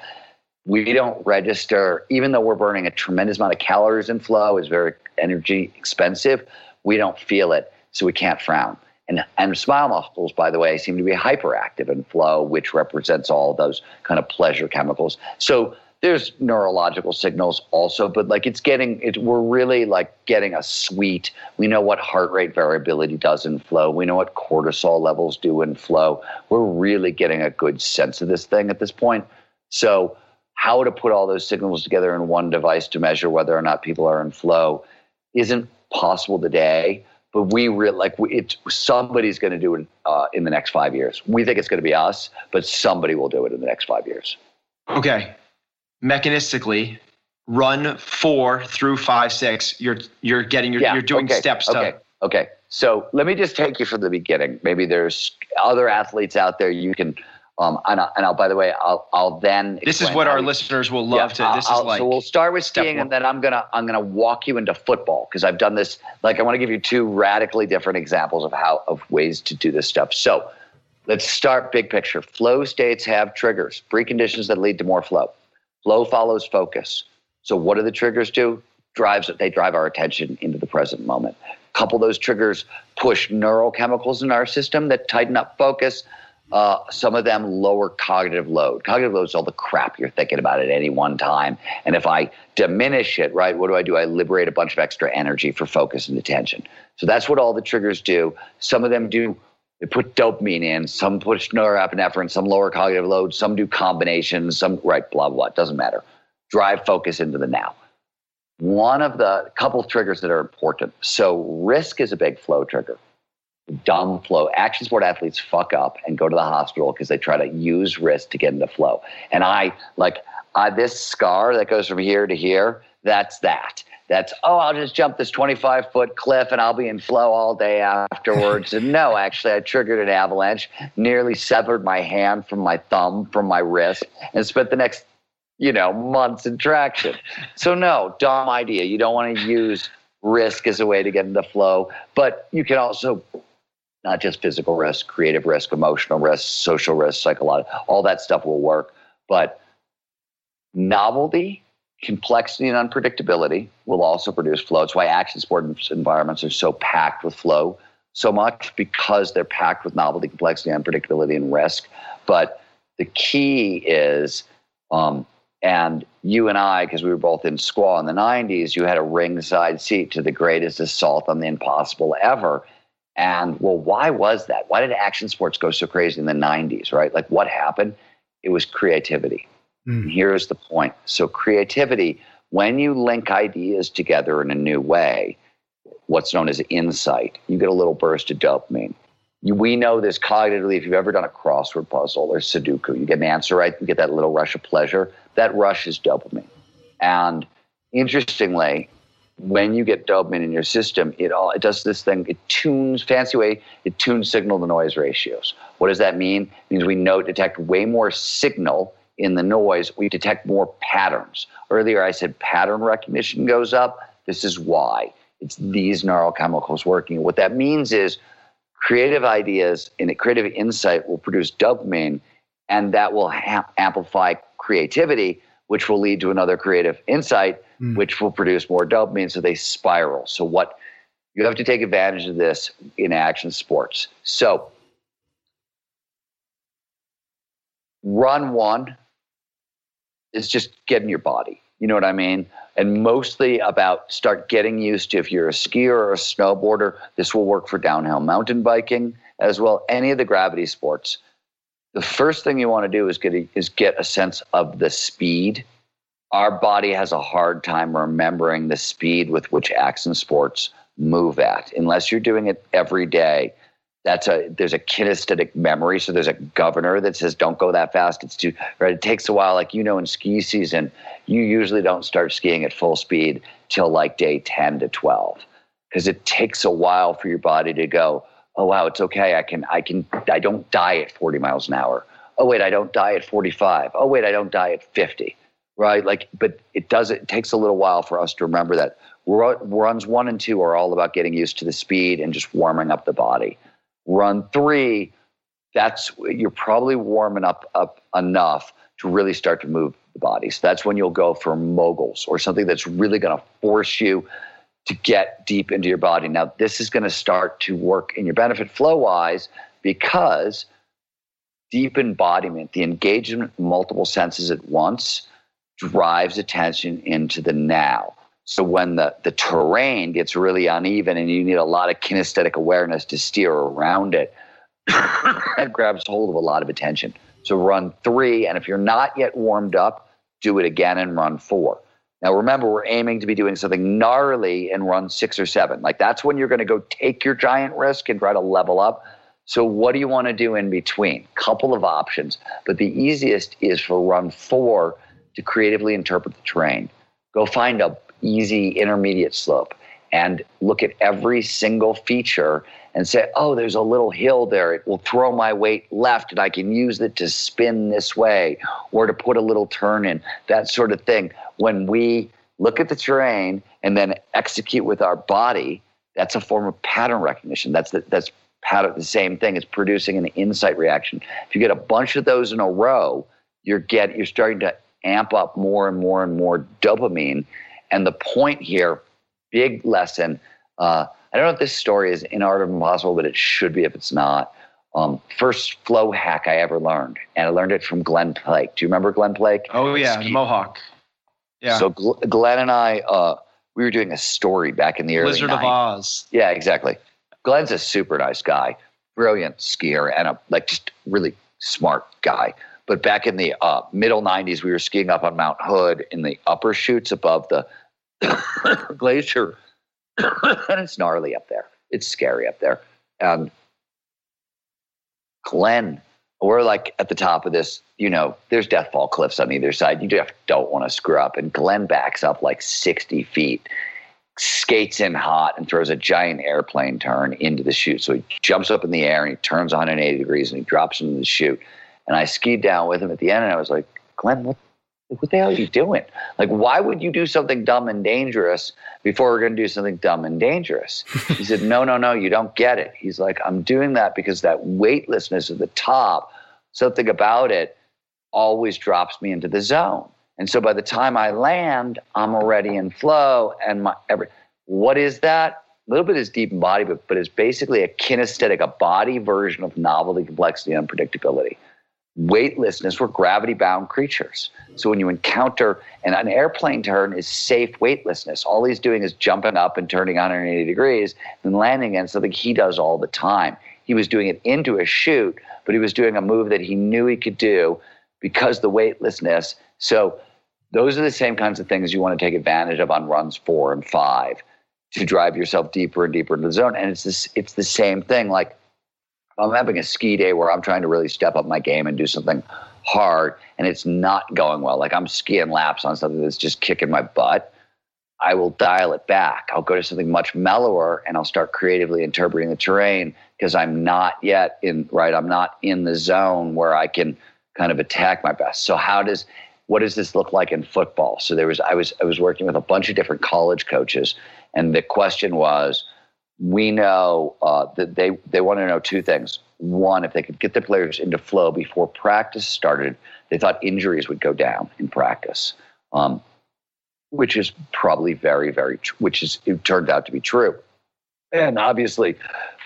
[SPEAKER 2] We don't register, even though we're burning a tremendous amount of calories in flow, is very energy expensive. We don't feel it, so we can't frown. And, and smile muscles, by the way, seem to be hyperactive in flow, which represents all those kind of pleasure chemicals. So there's neurological signals also, but like it's getting, we're really like getting a sweet. We know what heart rate variability does in flow. We know what cortisol levels do in flow. We're really getting a good sense of this thing at this point. So, how to put all those signals together in one device to measure whether or not people are in flow isn't possible today. But we really like we, it. Somebody's going to do it uh, in the next five years. We think it's going to be us, but somebody will do it in the next five years.
[SPEAKER 3] Okay, mechanistically run four through five, six. You're you're getting your, yeah, you're doing
[SPEAKER 2] okay,
[SPEAKER 3] steps.
[SPEAKER 2] Okay. To, okay. So let me just take you from the beginning. Maybe there's other athletes out there you can. Um, and, I, and I'll, by the way, I'll, I'll then.
[SPEAKER 3] This is what our we, listeners will love yeah, to. This I'll, is like.
[SPEAKER 2] So we'll start with skiing, and then I'm gonna I'm gonna walk you into football because I've done this. Like I want to give you two radically different examples of how of ways to do this stuff. So let's start big picture. Flow states have triggers, preconditions that lead to more flow. Flow follows focus. So what do the triggers do? Drives they drive our attention into the present moment. Couple those triggers push neurochemicals in our system that tighten up focus. Uh, some of them lower cognitive load. Cognitive load is all the crap you're thinking about at any one time. And if I diminish it, right, what do I do? I liberate a bunch of extra energy for focus and attention. So that's what all the triggers do. Some of them do they put dopamine in, some push norepinephrine, some lower cognitive load, some do combinations, some, right, blah, blah, it doesn't matter. Drive focus into the now. One of the couple triggers that are important. So, risk is a big flow trigger. Dumb flow. Action sport athletes fuck up and go to the hospital because they try to use risk to get into flow. And I, like, uh, this scar that goes from here to here, that's that that's oh i'll just jump this 25 foot cliff and i'll be in flow all day afterwards [LAUGHS] and no actually i triggered an avalanche nearly severed my hand from my thumb from my wrist and spent the next you know months in traction so no dumb idea you don't want to use risk as a way to get into flow but you can also not just physical risk creative risk emotional risk social risk psychological all that stuff will work but novelty complexity and unpredictability will also produce flow. It's why action sports environments are so packed with flow so much because they're packed with novelty, complexity, unpredictability, and risk. But the key is, um, and you and I, because we were both in squaw in the 90s, you had a ringside seat to the greatest assault on the impossible ever. And well, why was that? Why did action sports go so crazy in the 90s, right? Like what happened? It was creativity Mm. Here's the point. So, creativity, when you link ideas together in a new way, what's known as insight, you get a little burst of dopamine. You, we know this cognitively. If you've ever done a crossword puzzle or Sudoku, you get an answer right, you get that little rush of pleasure. That rush is dopamine. And interestingly, when you get dopamine in your system, it all it does this thing. It tunes fancy way. It tunes signal to noise ratios. What does that mean? It means we know detect way more signal in the noise, we detect more patterns. Earlier, I said pattern recognition goes up. This is why. It's these neurochemicals working. What that means is creative ideas and creative insight will produce dopamine, and that will ha- amplify creativity, which will lead to another creative insight, mm. which will produce more dopamine. So they spiral. So, what you have to take advantage of this in action sports. So, run one, is just getting your body. You know what I mean? And mostly about start getting used to if you're a skier or a snowboarder, this will work for downhill mountain biking as well, any of the gravity sports. The first thing you want to do is get a, is get a sense of the speed. Our body has a hard time remembering the speed with which action sports move at. Unless you're doing it every day that's a there's a kinesthetic memory. So there's a governor that says don't go that fast. It's too right? It takes a while. Like you know in ski season you usually don't start skiing at full speed till like day 10 to 12 because it takes a while for your body to go oh wow it's okay. I can i can i don't die at 40 miles an hour. Oh wait i don't die at 45 oh wait i don't die at 50 right? Like but it does it takes a little while for us to remember that runs one and two are all about getting used to the speed and just warming up the body. Run three, that's you're probably warming up up enough to really start to move the body. So that's when you'll go for moguls or something that's really going to force you to get deep into your body. Now, this is going to start to work in your benefit flow wise because deep embodiment, the engagement of multiple senses at once, drives attention into the now. So when the, the terrain gets really uneven and you need a lot of kinesthetic awareness to steer around it, [COUGHS] that grabs hold of a lot of attention. So run three, and if you're not yet warmed up, do it again and run four. Now remember, we're aiming to be doing something gnarly in run six or seven. Like that's when you're going to go take your giant risk and try to level up. So what do you want to do in between? Couple of options, but the easiest is for run four to creatively interpret the terrain. Go find a easy intermediate slope and look at every single feature and say, oh, there's a little hill there. It will throw my weight left and I can use it to spin this way or to put a little turn in, that sort of thing. When we look at the terrain and then execute with our body, that's a form of pattern recognition. That's the, that's pattern, the same thing. It's producing an insight reaction. If you get a bunch of those in a row, you're get you're starting to amp up more and more and more dopamine. And the point here, big lesson. Uh, I don't know if this story is in Art of Impossible, but it should be if it's not. Um, first flow hack I ever learned, and I learned it from Glen Plake. Do you remember Glen Plake?
[SPEAKER 3] Oh yeah, Ski. Mohawk.
[SPEAKER 2] Yeah. So Glen and I, uh, we were doing a story back in the early
[SPEAKER 3] Wizard
[SPEAKER 2] 90s.
[SPEAKER 3] of Oz.
[SPEAKER 2] Yeah, exactly. Glen's a super nice guy, brilliant skier, and a like just really smart guy. But back in the uh, middle '90s, we were skiing up on Mount Hood in the upper chutes above the [COUGHS] glacier [COUGHS] and it's gnarly up there. It's scary up there. And Glen, we're like at the top of this, you know, there's deathfall cliffs on either side. You just don't want to screw up. And Glen backs up like 60 feet, skates in hot, and throws a giant airplane turn into the chute. So he jumps up in the air and he turns 180 degrees and he drops into the chute. And I skied down with him at the end and I was like, Glen, what what the hell are you doing? Like, why would you do something dumb and dangerous before we're going to do something dumb and dangerous? He said, No, no, no, you don't get it. He's like, I'm doing that because that weightlessness at the top, something about it always drops me into the zone. And so by the time I land, I'm already in flow. And my every what is that? A little bit is deep embodiment, but it's basically a kinesthetic, a body version of novelty, complexity, and unpredictability weightlessness, we're gravity bound creatures. So when you encounter, and an airplane turn is safe weightlessness. All he's doing is jumping up and turning 180 degrees and landing in something he does all the time. He was doing it into a chute, but he was doing a move that he knew he could do because the weightlessness. So those are the same kinds of things you want to take advantage of on runs four and five to drive yourself deeper and deeper into the zone. And it's this, it's the same thing. Like I'm having a ski day where I'm trying to really step up my game and do something hard and it's not going well, like I'm skiing laps on something that's just kicking my butt, I will dial it back. I'll go to something much mellower and I'll start creatively interpreting the terrain because I'm not yet in, right? I'm not in the zone where I can kind of attack my best. So, how does, what does this look like in football? So, there was, I was, I was working with a bunch of different college coaches and the question was, we know uh, that they, they want to know two things. One, if they could get the players into flow before practice started, they thought injuries would go down in practice, um, which is probably very, very, tr- which is it turned out to be true. And obviously,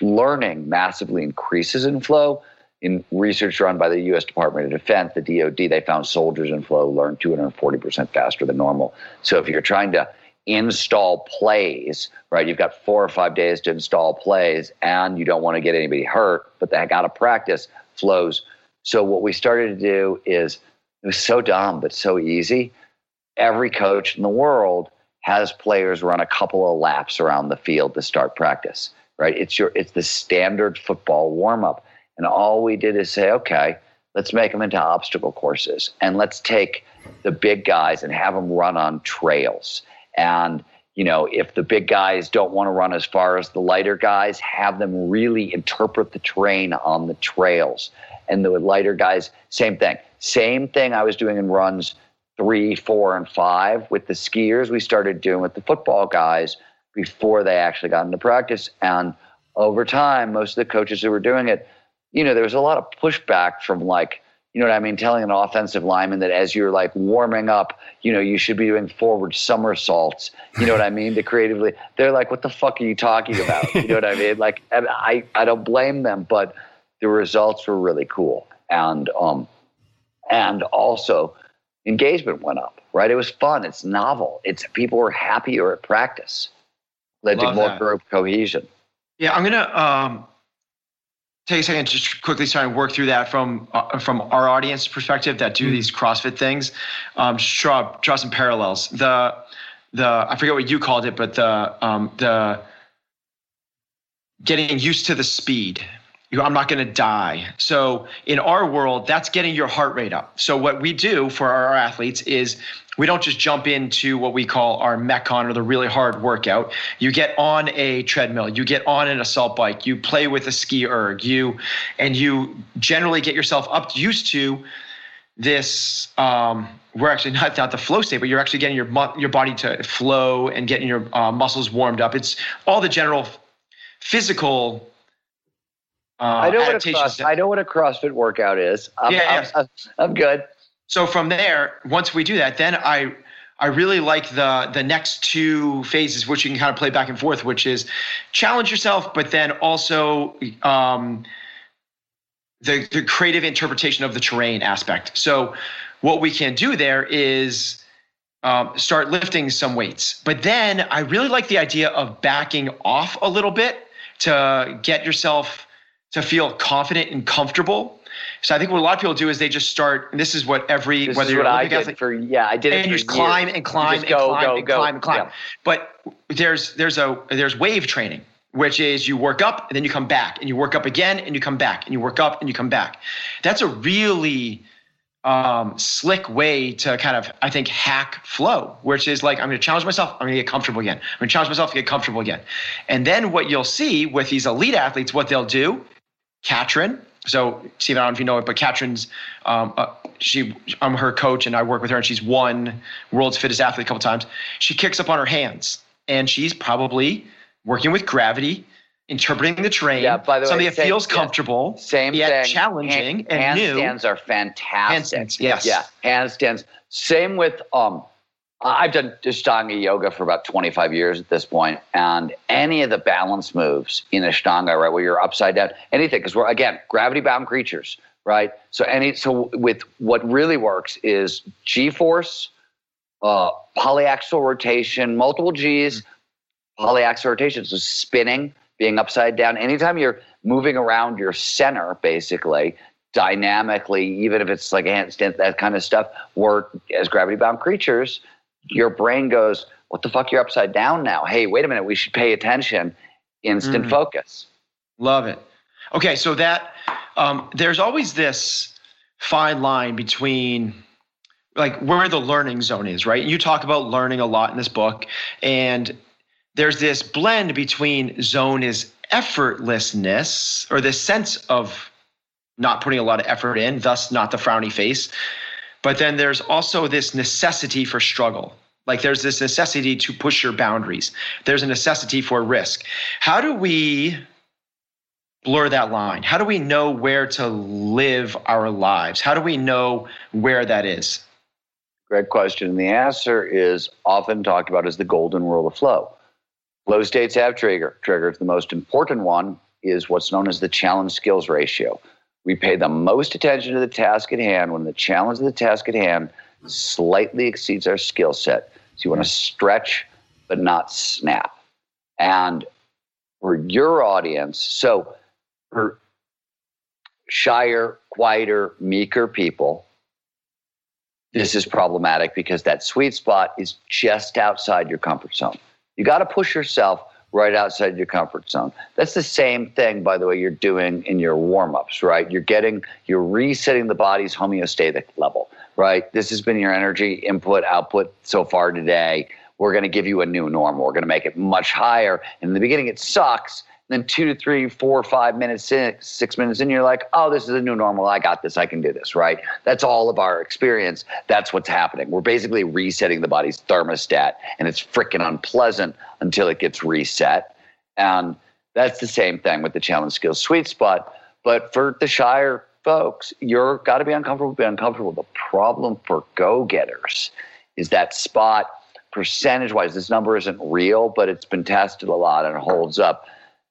[SPEAKER 2] learning massively increases in flow. In research run by the U.S. Department of Defense, the DoD, they found soldiers in flow learn 240% faster than normal. So if you're trying to install plays, right? You've got four or five days to install plays and you don't want to get anybody hurt, but they got to practice flows. So what we started to do is it was so dumb, but so easy. Every coach in the world has players run a couple of laps around the field to start practice, right? It's your it's the standard football warm up. And all we did is say, okay, let's make them into obstacle courses and let's take the big guys and have them run on trails and you know, if the big guys don't want to run as far as the lighter guys, have them really interpret the terrain on the trails. And the lighter guys, same thing. Same thing I was doing in runs three, four, and five with the skiers. We started doing with the football guys before they actually got into practice. And over time, most of the coaches who were doing it, you know, there was a lot of pushback from like, you know what I mean, telling an offensive lineman that as you're like warming up, you know, you should be doing forward somersaults. You know what I mean? To creatively, they're like, "What the fuck are you talking about?" You know what I mean? Like, I I don't blame them, but the results were really cool, and um, and also engagement went up. Right? It was fun. It's novel. It's people were happier at practice. Led Love to more that. group cohesion.
[SPEAKER 3] Yeah, I'm gonna um, take a second just quickly try and work through that from uh, from our audience perspective that do mm. these CrossFit things. Um, draw draw some parallels. The the I forget what you called it, but the um, the getting used to the speed. I'm not going to die. So in our world, that's getting your heart rate up. So what we do for our athletes is we don't just jump into what we call our metcon or the really hard workout you get on a treadmill you get on an assault bike you play with a ski erg you and you generally get yourself up used to this um, we're actually not, not the flow state but you're actually getting your your body to flow and getting your uh, muscles warmed up it's all the general physical
[SPEAKER 2] uh, I know what a cross, I know what a CrossFit workout is. I'm, yeah, I'm, I'm good
[SPEAKER 3] so from there, once we do that, then I I really like the the next two phases, which you can kind of play back and forth, which is challenge yourself, but then also um, the the creative interpretation of the terrain aspect. So what we can do there is um, start lifting some weights, but then I really like the idea of backing off a little bit to get yourself to feel confident and comfortable so I think what a lot of people do is they just start. And this is what every
[SPEAKER 2] this
[SPEAKER 3] whether
[SPEAKER 2] you're what I did athlete, for yeah I did it.
[SPEAKER 3] and you just climb and climb and, go, climb, go, and go. climb and climb Yeah. But there's there's a there's wave training which is you work up and then you come back and you work up again and you come back and you work up and you come back. That's a really um, slick way to kind of, I think, hack flow, which is like, I'm going to challenge myself. I'm going to get comfortable again. I'm going to challenge myself to get comfortable again. And then what you'll see with these elite athletes, what they'll do, Katrin, so Steve, I don't know if you know it, but Katrin's um, uh, she I'm her coach and I work with her and she's won world's fittest athlete a couple times. She kicks up on her hands and she's probably working with gravity, interpreting the terrain. Yeah, by the way, something that same, feels comfortable,
[SPEAKER 2] yeah, same
[SPEAKER 3] yet
[SPEAKER 2] thing.
[SPEAKER 3] challenging Hand, and
[SPEAKER 2] handstands
[SPEAKER 3] new.
[SPEAKER 2] Handstands are fantastic.
[SPEAKER 3] Handstands, yes.
[SPEAKER 2] Yeah, handstands. Same with um I've done Ashtanga yoga for about 25 years at this point, and any of the balance moves in Ashtanga, right, where you're upside down, anything, because we're again gravity bound creatures, right? So any so with what really works is G force, uh, polyaxial rotation, multiple G's, polyaxial rotation, so spinning, being upside down. Anytime you're moving around your center, basically dynamically, even if it's like a handstand, that kind of stuff, we're as gravity bound creatures your brain goes, what the fuck, you're upside down now. Hey, wait a minute, we should pay attention. Instant mm. focus.
[SPEAKER 3] Love it. Okay, so that um, there's always this fine line between like where the learning zone is, right? You talk about learning a lot in this book, and there's this blend between zone is effortlessness or this sense of not putting a lot of effort in, thus not the frowny face, but then there's also this necessity for struggle. Like there's this necessity to push your boundaries. There's a necessity for risk. How do we blur that line? How do we know where to live our lives? How do we know where that is?
[SPEAKER 2] Great question. And the answer is often talked about as the golden rule of flow. Flow states have trigger. Triggers. The most important one is what's known as the challenge skills ratio. We pay the most attention to the task at hand when the challenge of the task at hand slightly exceeds our skill set. So you want to stretch but not snap. And for your audience, so for shyer, quieter, meeker people, this is problematic because that sweet spot is just outside your comfort zone. You got to push yourself right outside your comfort zone. That's the same thing, by the way, you're doing in your warm ups, right? You're getting, you're resetting the body's homeostatic level, right? This has been your energy input, output so far today. We're going to give you a new normal. We're going to make it much higher. In the beginning, it sucks then two to three, four, five minutes, six, six minutes in, you're like, oh, this is a new normal. I got this. I can do this, right? That's all of our experience. That's what's happening. We're basically resetting the body's thermostat, and it's freaking unpleasant until it gets reset. And That's the same thing with the challenge skills sweet spot. But for the shyer folks, you're got to be uncomfortable, be uncomfortable. The problem for go getters is that spot percentage wise. This number isn't real, but it's been tested a lot and holds up.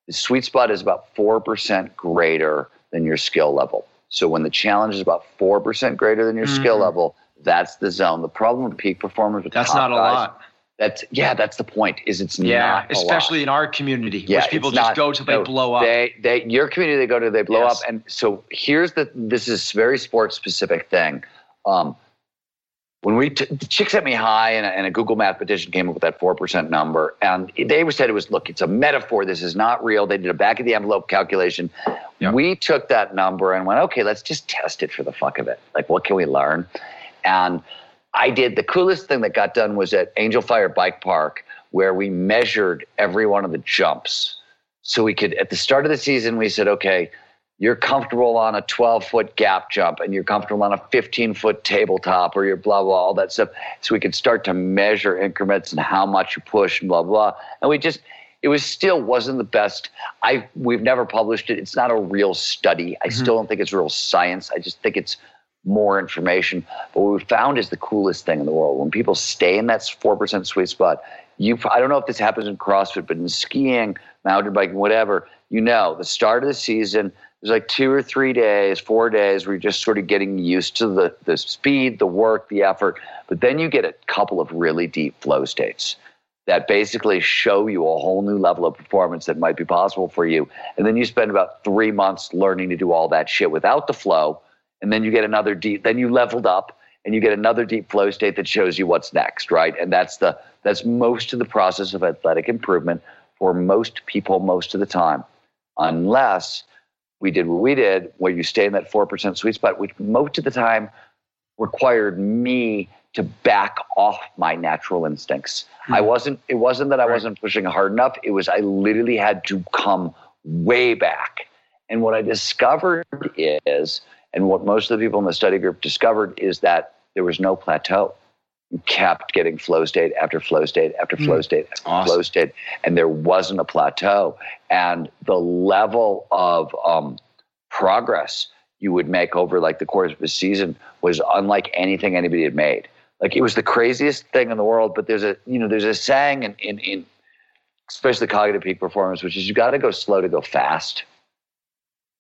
[SPEAKER 2] The sweet spot is about 4% greater than your skill level. So when the challenge is about 4% greater than your mm-hmm. skill level, that's the zone. The problem with peak performers with
[SPEAKER 3] that's not a guys, lot.
[SPEAKER 2] That's yeah, that's the point. Is it's
[SPEAKER 3] yeah, especially in our community, yeah, which people just not, go to they no, blow up.
[SPEAKER 2] They they your community they go to they blow yes. up, and so here's the this is very sports specific thing. Um, when we t- the Csikszentmihalyi and a, and a, Google mathematician came up with that 4% number. And they said it was, look, it's a metaphor. This is not real. They did a back of the envelope calculation. Yep. We took that number and went, okay, let's just test it for the fuck of it. Like, what can we learn? And I did the coolest thing that got done was at Angel Fire Bike Park, where we measured every one of the jumps. So we could, at the start of the season, we said, okay, you're comfortable on a 12 foot gap jump and you're comfortable on a 15 foot tabletop or you're blah, blah, all that stuff. So we could start to measure increments and how much you push and blah, blah. And we just, it was still wasn't the best. I we've never published it. It's not a real study. I mm-hmm. still don't think it's real science. I just think it's more information. But what we found is the coolest thing in the world. When people stay in that 4% sweet spot, you I don't know if this happens in CrossFit, but in skiing, mountain biking, whatever, you know, the start of the season, there's like two or three days, four days where you're just sort of getting used to the, the speed, the work, the effort. But then you get a couple of really deep flow states that basically show you a whole new level of performance that might be possible for you. And then you spend about three months learning to do all that shit without the flow. And then you get another deep, then you leveled up and you get another deep flow state that shows you what's next, right? And that's the that's most of the process of athletic improvement for most people most of the time, unless we did what we did, where you stay in that 4% sweet spot, which most of the time required me to back off my natural instincts. Hmm. I wasn't, it wasn't that I right. wasn't pushing hard enough. It was, I literally had to come way back. And what I discovered is, and what most of the people in the study group discovered is that there was no plateau kept getting flow state after flow state after flow mm. state after awesome. flow state, and there wasn't a plateau. And the level of um, progress you would make over like the course of a season was unlike anything anybody had made. Like it was the craziest thing in the world. But there's a you know there's a saying in in, in especially cognitive peak performance, which is you got to go slow to go fast,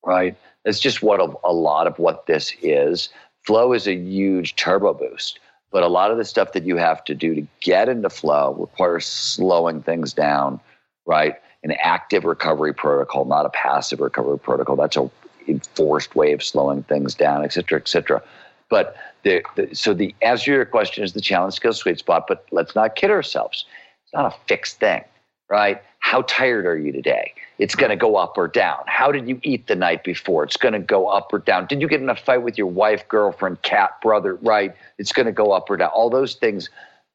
[SPEAKER 2] right? That's just what a, a lot of what this is. Flow is a huge turbo boost but a lot of the stuff that you have to do to get into flow requires slowing things down, right? An active recovery protocol, not a passive recovery protocol. That's a enforced way of slowing things down, et cetera, et cetera. But the, the, so the answer to your question is the challenge skill sweet spot. But let's not kid ourselves. It's not a fixed thing, right? How tired are you today? It's going to go up or down. How did you eat the night before? It's going to go up or down. Did you get in a fight with your wife, girlfriend, cat, brother? Right? It's going to go up or down. All those things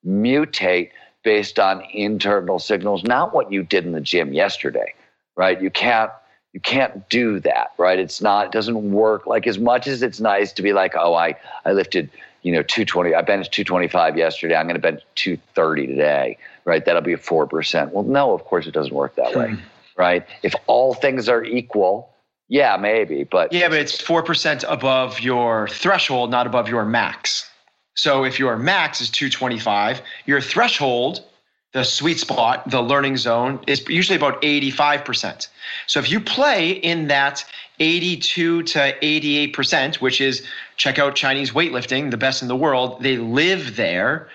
[SPEAKER 2] mutate based on internal signals, not what you did in the gym yesterday, right? You can't you can't do that, right? It's not it doesn't work like as much as it's nice to be like, "Oh, I I lifted, you know, 220, I benched 225 yesterday. I'm going to bench 230 today." right? That'll be a 4%. Well, no, of course it doesn't work that way, hmm. right? If all things are equal, yeah, maybe, but.
[SPEAKER 3] Yeah, but it's 4% above your threshold, not above your max. So if your max is 225, your threshold, the sweet spot, the learning zone, is usually about 85%. So if you play in that 82 to 88%, which is check out Chinese weightlifting, the best in the world, they live there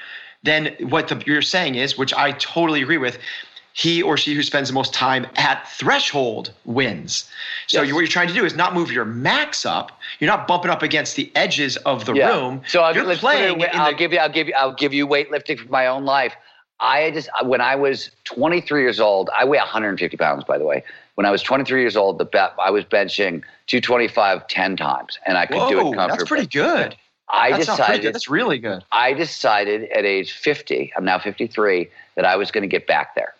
[SPEAKER 3] then what the, you're saying is, which I totally agree with, he or she who spends the most time at threshold wins. So yes. what you're trying to do is not move your max up. You're not bumping up against the edges of the yeah. room.
[SPEAKER 2] So I'll, you're playing. I'll the, give you. I'll give you. I'll give you weightlifting for my own life. I just when I was 23 years old, I weigh 150 pounds. By the way, when I was 23 years old, the bet I was benching 225 10 times, and I could Whoa, do it comfortably.
[SPEAKER 3] That's pretty good.
[SPEAKER 2] I that's decided
[SPEAKER 3] that's really good.
[SPEAKER 2] I decided at age 50, I'm now 53, that I was going to get back there.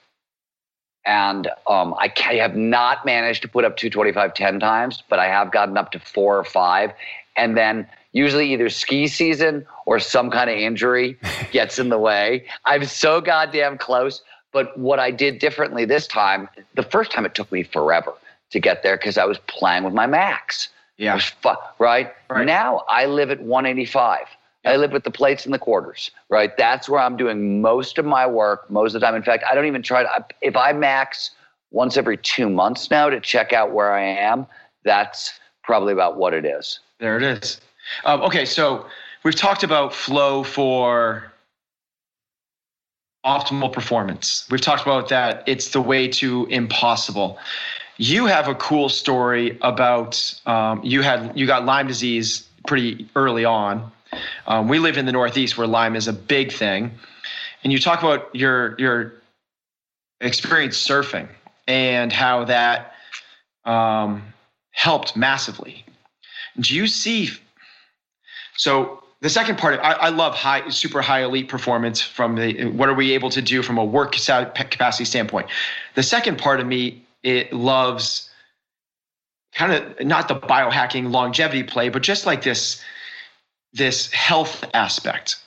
[SPEAKER 2] And um, I, I have not managed to put up 225 10 times, but I have gotten up to four or five. And then usually either ski season or some kind of injury [LAUGHS] gets in the way. I'm so goddamn close. But what I did differently this time, the first time it took me forever to get there because I was playing with my max.
[SPEAKER 3] Yeah.
[SPEAKER 2] Fu- right?
[SPEAKER 3] Right.
[SPEAKER 2] Now I live at 185. I live with the plates and the quarters, right? That's where I'm doing most of my work most of the time. In fact, I don't even try to, if I max once every two months now to check out where I am, that's probably about what it is.
[SPEAKER 3] There it is. Um, okay, so we've talked about flow for optimal performance. We've talked about that it's the way to impossible. You have a cool story about um, you had you got Lyme disease pretty early on. Um, we live in the Northeast where Lyme is a big thing, and you talk about your your experience surfing and how that um, helped massively. Do you see? So the second part, I, I, love high, super high elite performance from the what are we able to do from a work capacity standpoint. The second part of me it loves kind of not the biohacking longevity play, but just like this this health aspect.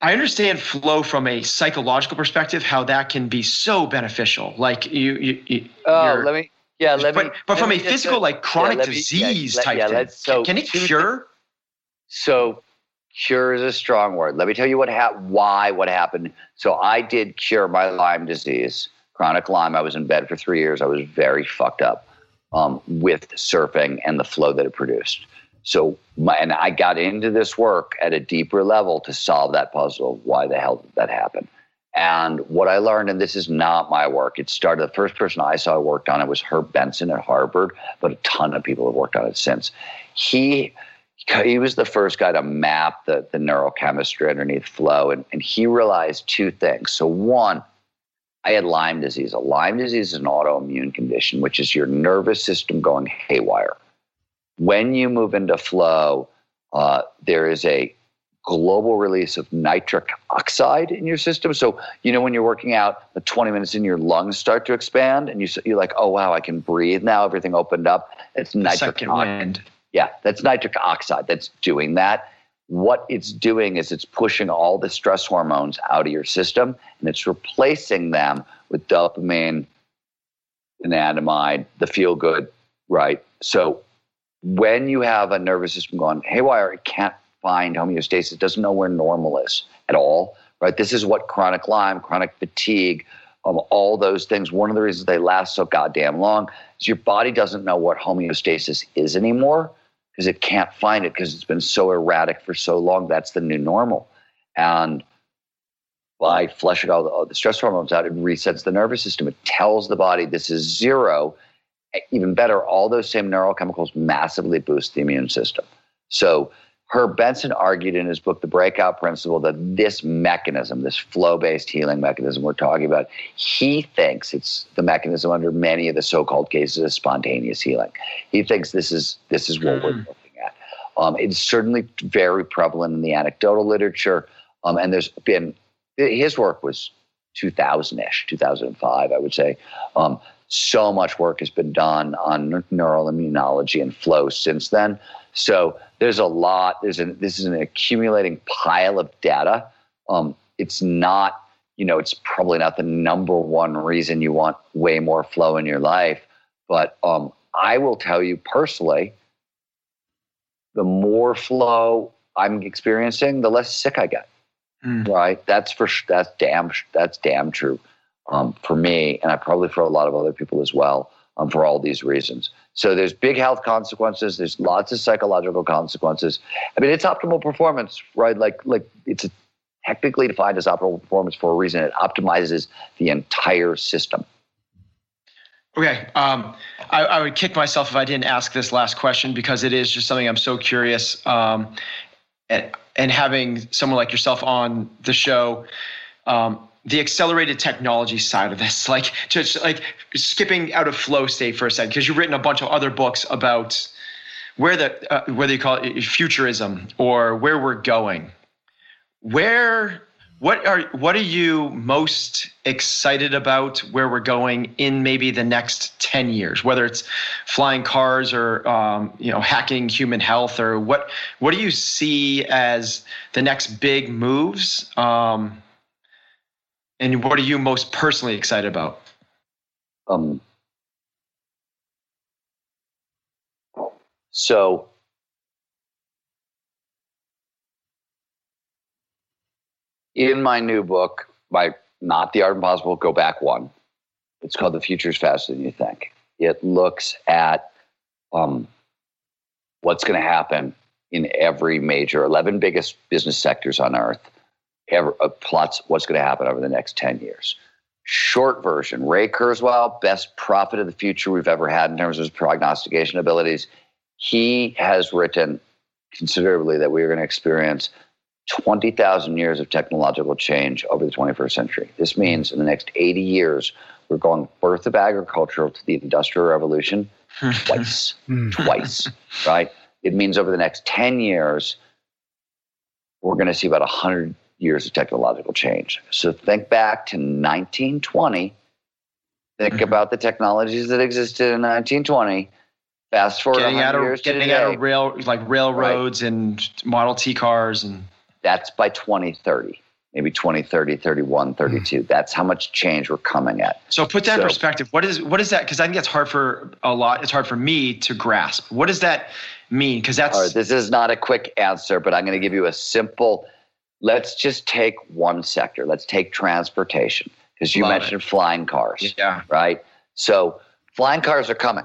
[SPEAKER 3] I understand flow from a psychological perspective, how that can be so beneficial. Like you, you, you
[SPEAKER 2] oh, let me, yeah, let
[SPEAKER 3] but,
[SPEAKER 2] me.
[SPEAKER 3] But from a physical, like chronic
[SPEAKER 2] yeah, me,
[SPEAKER 3] disease
[SPEAKER 2] yeah,
[SPEAKER 3] type
[SPEAKER 2] yeah,
[SPEAKER 3] thing,
[SPEAKER 2] so
[SPEAKER 3] can it cure?
[SPEAKER 2] So, cure is a strong word. Let me tell you what ha- why what happened. So, I did cure my Lyme disease, chronic Lyme. I was in bed for three years. I was very fucked up um, with surfing and the flow that it produced. So, my, and I got into this work at a deeper level to solve that puzzle of why the hell did that happen. And what I learned, and this is not my work, it started, the first person I saw worked on it was Herb Benson at Harvard, but a ton of people have worked on it since. He, he was the first guy to map the, the neurochemistry underneath flow, and, and he realized two things. So, one, I had Lyme disease. A Lyme disease is an autoimmune condition, which is your nervous system going haywire when you move into flow, uh, there is a global release of nitric oxide in your system. So, you know, when you're working out, the 20 minutes in, your lungs start to expand, and you, you're like, oh, wow, I can breathe now. Everything opened up. It's nitric oxide. Yeah, that's nitric oxide that's doing that. What it's doing is it's pushing all the stress hormones out of your system and it's replacing them with dopamine, anandamide, the feel good, right? So when you have a nervous system going haywire, it can't find homeostasis, doesn't know where normal is at all, right? This is what chronic Lyme, chronic fatigue, um, all those things. One of the reasons they last so goddamn long is your body doesn't know what homeostasis is anymore because it can't find it because it's been so erratic for so long. That's the new normal. And by flushing all the, all the stress hormones out, it resets the nervous system. It tells the body this is zero even better, all those same neurochemicals massively boost the immune system. So Herb Benson argued in his book, The Breakout Principle, that this mechanism, this flow based healing mechanism we're talking about, he thinks it's the mechanism under many of the so called cases of spontaneous healing. He thinks this is, this is what mm. we're looking at. Um, it's certainly very prevalent in the anecdotal literature. Um, and there's been, his work was 2000 ish, 2005, I would say. Um, so much work has been done on neural immunology and flow since then. So there's a lot. There's an, this is an accumulating pile of data. Um, it's not, you know, it's probably not the number one reason you want way more flow in your life. But um, I will tell you personally, the more flow I'm experiencing, the less sick I get. Mm. Right? That's for that's damn that's damn true um, for me, and I probably for a lot of other people as well, um, for all these reasons. So there's big health consequences. There's lots of psychological consequences. I mean, it's optimal performance, right? Like, like it's technically defined as optimal performance for a reason. It optimizes the entire system.
[SPEAKER 3] Okay. Um, I, I, would kick myself if I didn't ask this last question because it is just something I'm so curious. Um, and, and having someone like yourself on the show, um, the accelerated technology side of this, [LAUGHS] like just like skipping out of flow state for a second, because you've written a bunch of other books about where the uh, whether you call it futurism or where we're going. Where what are what are you most excited about where we're going in maybe the next 10 years whether it's flying cars or um, you know hacking human health or what what do you see as the next big moves um, And what are you most personally excited about?
[SPEAKER 2] Um, so in my new book, by not the art impossible, go back one. It's called The Future's Faster Than You Think. It looks at um, what's going to happen in every major 11 biggest business sectors on earth ever, uh, plots what's going to happen over the next 10 years short version ray kurzweil best prophet of the future we've ever had in terms of his prognostication abilities he has written considerably that we are going to experience 20,000 years of technological change over the 21st century. This means in the next 80 years, we're going birth of agriculture to the industrial revolution twice, hmm. twice, right? It means over the next 10 years, we're going to see about 100 years of technological change. So think back to 1920. Think mm-hmm. about the technologies that existed in 1920. Fast forward getting out of years
[SPEAKER 3] getting
[SPEAKER 2] today,
[SPEAKER 3] out of rail like railroads right. and Model T cars and
[SPEAKER 2] that's by 2030 maybe 20 30 31 32 mm. that's how much change we're coming at
[SPEAKER 3] so put that so, in perspective what is what is that because i think it's hard for a lot it's hard for me to grasp what does that mean because that's
[SPEAKER 2] right, this is not a quick answer but i'm going to give you a simple let's just take one sector let's take transportation because you Love mentioned it. flying cars
[SPEAKER 3] yeah
[SPEAKER 2] right so flying cars are coming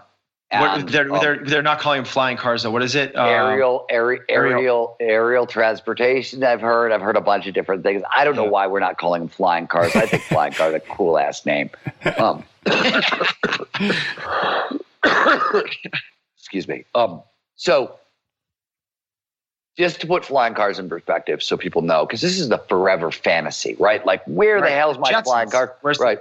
[SPEAKER 3] what, they're, um, they're, they're not calling them flying cars though. What is it?
[SPEAKER 2] Aerial, um, aerial, aerial, aerial transportation. I've heard. I've heard a bunch of different things. I don't know why we're not calling them flying cars. I think flying cars are a cool ass name. Um, [LAUGHS] [COUGHS] excuse me. Um, so, just to put flying cars in perspective, so people know, because this is the forever fantasy, right? Like, where right. the hell is my Jetsons. flying car?
[SPEAKER 3] Where's
[SPEAKER 2] right.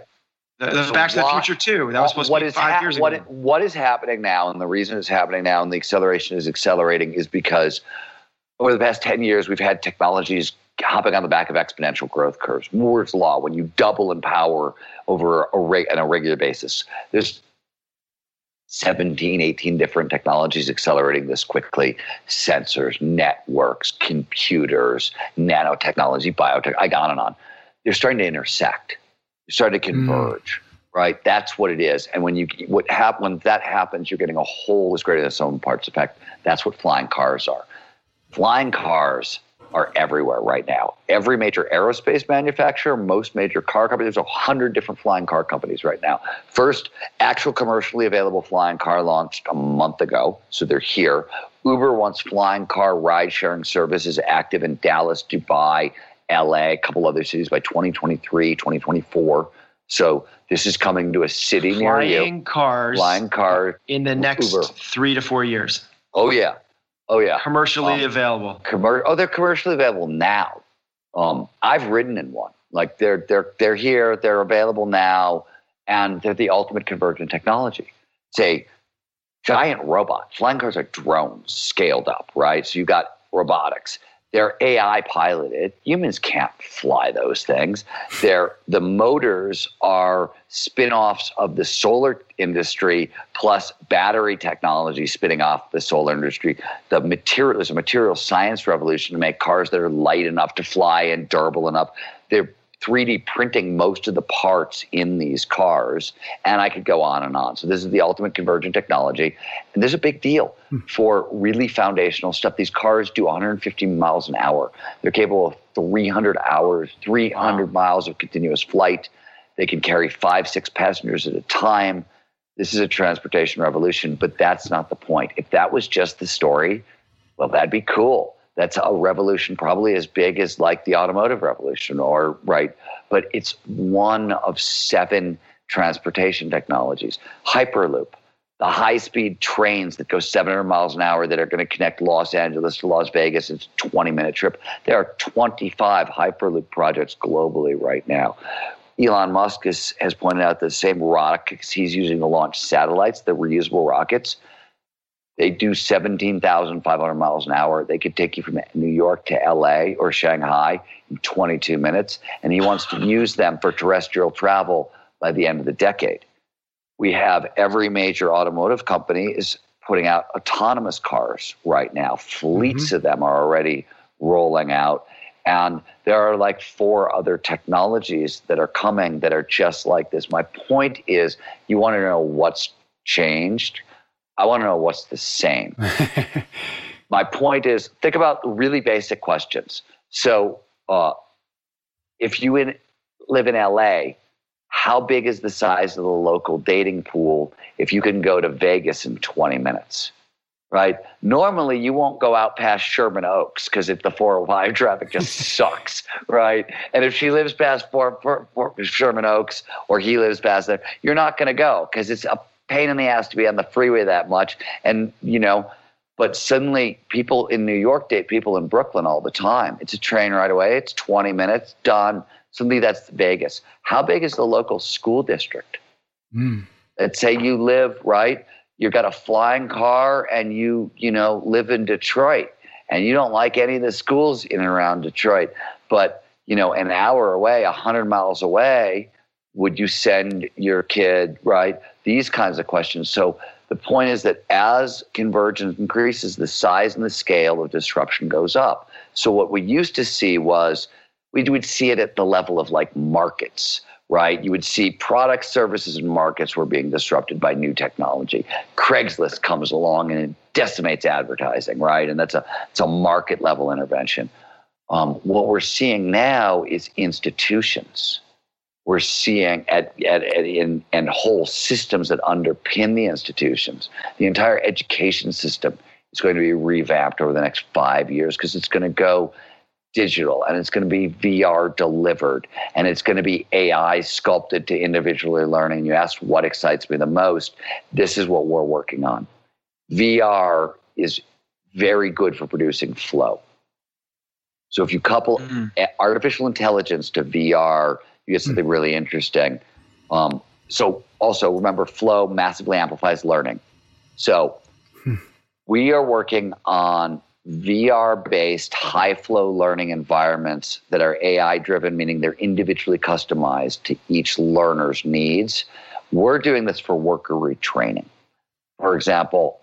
[SPEAKER 3] The- the, the Back to the Future too. That was supposed to be five ha- years
[SPEAKER 2] what
[SPEAKER 3] ago.
[SPEAKER 2] what is happening now, and the reason it's happening now, and the acceleration is accelerating, is because over the past ten years we've had technologies hopping on the back of exponential growth curves. Moore's law: when you double in power over a reg- on a regular basis, there's 17, 18 different technologies accelerating this quickly sensors, networks, computers, nanotechnology, biotech, I got on and on. They're starting to intersect they're starting to hmm. converge. Mm. Right, that's what it is. And when you what hap- when that happens, you're getting a whole is greater than sum of parts effect. That's what flying cars are. Flying cars are everywhere right now. Every major aerospace manufacturer, most major car companies, there's a hundred different flying car companies right now. First actual commercially available flying car launched a month ago, so they're here. Uber wants flying car ride sharing services active in Dallas, Dubai, LA, a couple other cities by 2023, 2024. So this is coming to a city
[SPEAKER 3] flying
[SPEAKER 2] near you.
[SPEAKER 3] Flying cars.
[SPEAKER 2] Flying car.
[SPEAKER 3] In the next Uber. three to four years.
[SPEAKER 2] Oh yeah. Oh yeah.
[SPEAKER 3] Commercially um, available.
[SPEAKER 2] Commer- oh, they're commercially available now. Um, I've ridden in one. Like they're they're they're here. They're available now, and they're the ultimate convergent technology. It's a giant robot. Flying cars are drones scaled up, right? So you've got robotics. They're AI piloted. Humans can't fly those things. They're, the motors are spin offs of the solar industry plus battery technology spinning off the solar industry. The material, there's a material science revolution to make cars that are light enough to fly and durable enough. They're 3D printing most of the parts in these cars, and I could go on and on. So this is the ultimate convergent technology, and there's a big deal hmm. for really foundational stuff. These cars do 150 miles an hour. They're capable of 300 hours, 300 wow. miles of continuous flight. They can carry five, six passengers at a time. This is a transportation revolution, but that's not the point. If that was just the story, well, that'd be cool that's a revolution probably as big as like the automotive revolution or right but it's one of seven transportation technologies hyperloop the high speed trains that go 700 miles an hour that are going to connect Los Angeles to Las Vegas. It's a 20 minute trip. There are 25 Hyperloop projects globally right now. Elon Musk has, has pointed out the same rockets he's using to launch satellites, the reusable rockets. They do 17,500 miles an hour. They could take you from New York to LA or Shanghai in 22 minutes. And he wants to use them for terrestrial travel by the end of the decade. We have every major automotive company is putting out autonomous cars right now. Fleets mm-hmm. of them are already rolling out. And there are like four other technologies that are coming that are just like this. My point is, you want to know what's changed. I want to know what's the same. [LAUGHS] My point is, think about really basic questions. So, uh, if you in, live in LA, how big is the size of the local dating pool if you can go to Vegas in 20 minutes? right? Normally, you won't go out past Sherman Oaks because if the 405 [LAUGHS] traffic just [LAUGHS] sucks, right? And if she lives past four, four, four, Sherman Oaks or he lives past there, you're not going to go because it's a pain in the ass to be on the freeway that much. And, you know, but suddenly people in New York date people in Brooklyn all the time. It's a train right away, it's 20 minutes, done. Suddenly that's Vegas. How big is the local school district? Mm. Let's say you live, right? You've got a flying car and you you know live in Detroit and you don't like any of the schools in and around Detroit, but you know an hour away, a hundred miles away, would you send your kid right? These kinds of questions. So the point is that as convergence increases, the size and the scale of disruption goes up. So what we used to see was we would see it at the level of like markets right? You would see products, services, and markets were being disrupted by new technology. Craigslist comes along and it decimates advertising, right? And that's a it's a market level intervention. Um, what we're seeing now is institutions. We're seeing at, at, at in and whole systems that underpin the institutions. The entire education system is going to be revamped over the next five years because it's going to go digital and it's going to be VR delivered and it's going to be AI sculpted to individually learning. You asked what excites me the most. This is what we're working on. VR is very good for producing flow. So if you couple mm-hmm. artificial intelligence to VR, you get something really interesting. Um, so also remember, flow massively amplifies learning. So hmm. we are working on VR based high flow learning environments that are AI driven, meaning they're individually customized to each learner's needs. We're doing this for worker retraining. For example,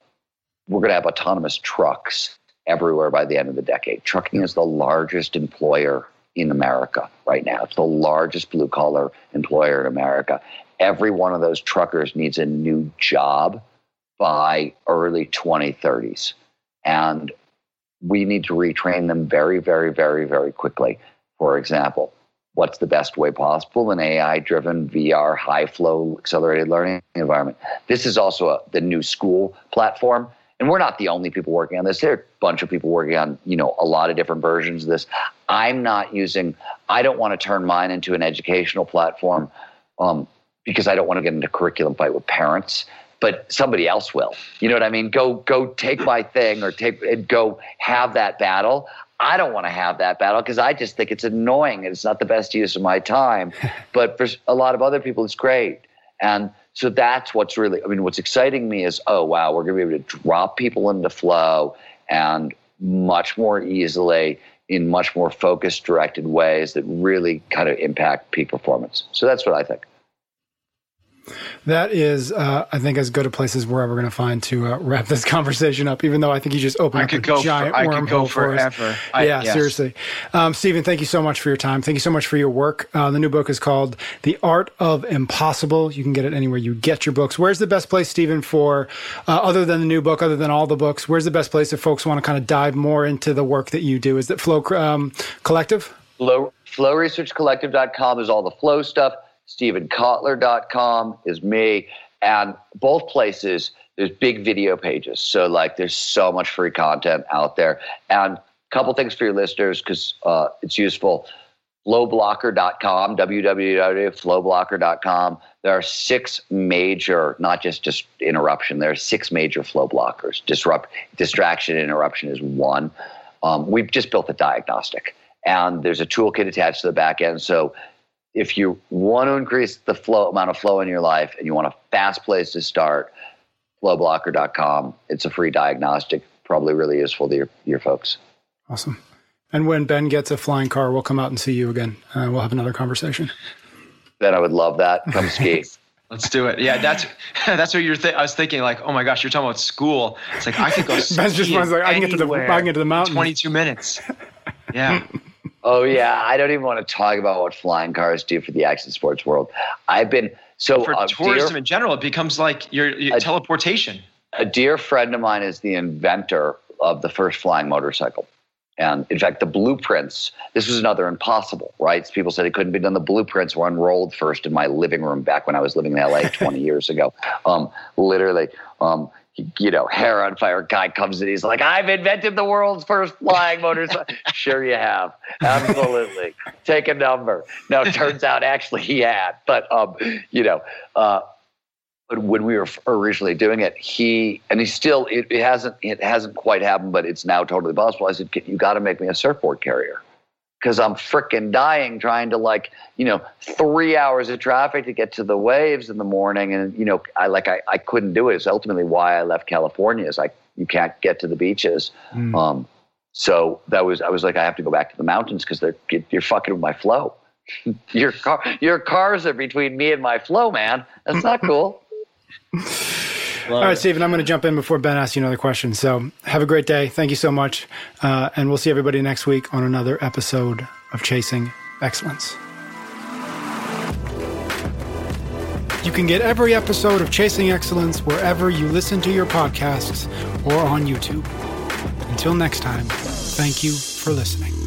[SPEAKER 2] we're going to have autonomous trucks everywhere by the end of the decade. Trucking is the largest employer in America right now. It's the largest blue collar employer in America. Every one of those truckers needs a new job by early 2030s. And we need to retrain them very, very, very, very quickly. For example, what's the best way possible? An AI driven VR high flow accelerated learning environment. This is also a, the new school platform. And we're not the only people working on this. There are a bunch of people working on, you know, a lot of different versions of this. I'm not using, I don't want to turn mine into an educational platform um, because I don't want to get into curriculum fight with parents but somebody else will. You know what I mean? Go go take my thing or take and go have that battle. I don't want to have that battle because I just think it's annoying and it's not the best use of my time. [LAUGHS] but for a lot of other people, it's great. And so that's what's really, I mean, what's exciting me is, oh, wow, we're going to be able to drop people into flow and much more easily in much more focused, directed ways that really kind of impact peak performance. So that's what I think.
[SPEAKER 4] That is, uh, I think, as good a place as we're ever going to find to uh, wrap this [LAUGHS] conversation up. Even though I think you just opened I up a giant for, wormhole for us. I, yeah, yes. seriously, um, Steven. Thank you so much for your time. Thank you so much for your work. Uh, the new book is called "The Art of Impossible." You can get it anywhere you get your books. Where's the best place, Steven, for uh, other than the new book, other than all the books? Where's the best place if folks want to kind of dive more into the work that you do? Is it Flow um, Collective?
[SPEAKER 2] Flow, FlowResearchCollective.com is all the flow stuff StevenKotler.com is me. And both places, there's big video pages. So, like, there's so much free content out there. And a couple things for your listeners because uh, it's useful. Flowblocker.com, www.flowblocker.com. There are six major, not just just interruption. There are six major flow blockers. Disrupt, distraction, interruption is one. Um, we've just built a diagnostic, and there's a toolkit attached to the back end. So if you want to increase the flow amount of flow in your life and you want a fast place to start, flowblocker.com. It's a free diagnostic, probably really useful to your, your folks.
[SPEAKER 4] Awesome. And when Ben gets a flying car, we'll come out and see you again. Uh, we'll have another conversation.
[SPEAKER 2] Ben, I would love that. Come ski. [LAUGHS]
[SPEAKER 3] Let's do it. Yeah, that's [LAUGHS] that's what you're. Th- I was thinking like, oh my gosh, you're talking about school. It's like I could go. [LAUGHS] Ben's just like, I can get to the I can get to the mountain. Twenty two minutes. Yeah.
[SPEAKER 2] Oh yeah, I don't even want to talk about what flying cars do for the action sports world. I've been so
[SPEAKER 3] for
[SPEAKER 2] uh,
[SPEAKER 3] tourism
[SPEAKER 2] dear,
[SPEAKER 3] in general, it becomes like your, your teleportation.
[SPEAKER 2] A dear friend of mine is the inventor of the first flying motorcycle. And in fact, the blueprints, this was another impossible, right? People said it couldn't be done. The blueprints were unrolled first in my living room back when I was living in LA [LAUGHS] 20 years ago. Um, literally, um, you know, hair on fire guy comes in. He's like, I've invented the world's first flying motorcycle. [LAUGHS] sure, you have. Absolutely. Take a number. No, it turns out actually he had. But, um, you know, uh, when we were originally doing it, he and he still it, it, hasn't it hasn't quite happened, but it's now totally possible. I said, "You got to make me a surfboard carrier." Because I'm freaking dying trying to like you know three hours of traffic to get to the waves in the morning, and you know I like I, I couldn't do it. It's ultimately why I left California. Is like you can't get to the beaches. Mm. Um, so that was I was like I have to go back to the mountains because they're you're fucking with my flow. [LAUGHS] your car your cars are between me and my flow, man. That's not cool. [LAUGHS] All
[SPEAKER 4] right, Steven, I'm going to jump in before Ben asks you another question. So have a great day. Thank you so much. Uh, and we'll see everybody next week on another episode of Chasing Excellence. You can get every episode of Chasing Excellence wherever you listen to your podcasts or on YouTube. Until next time, thank you for listening.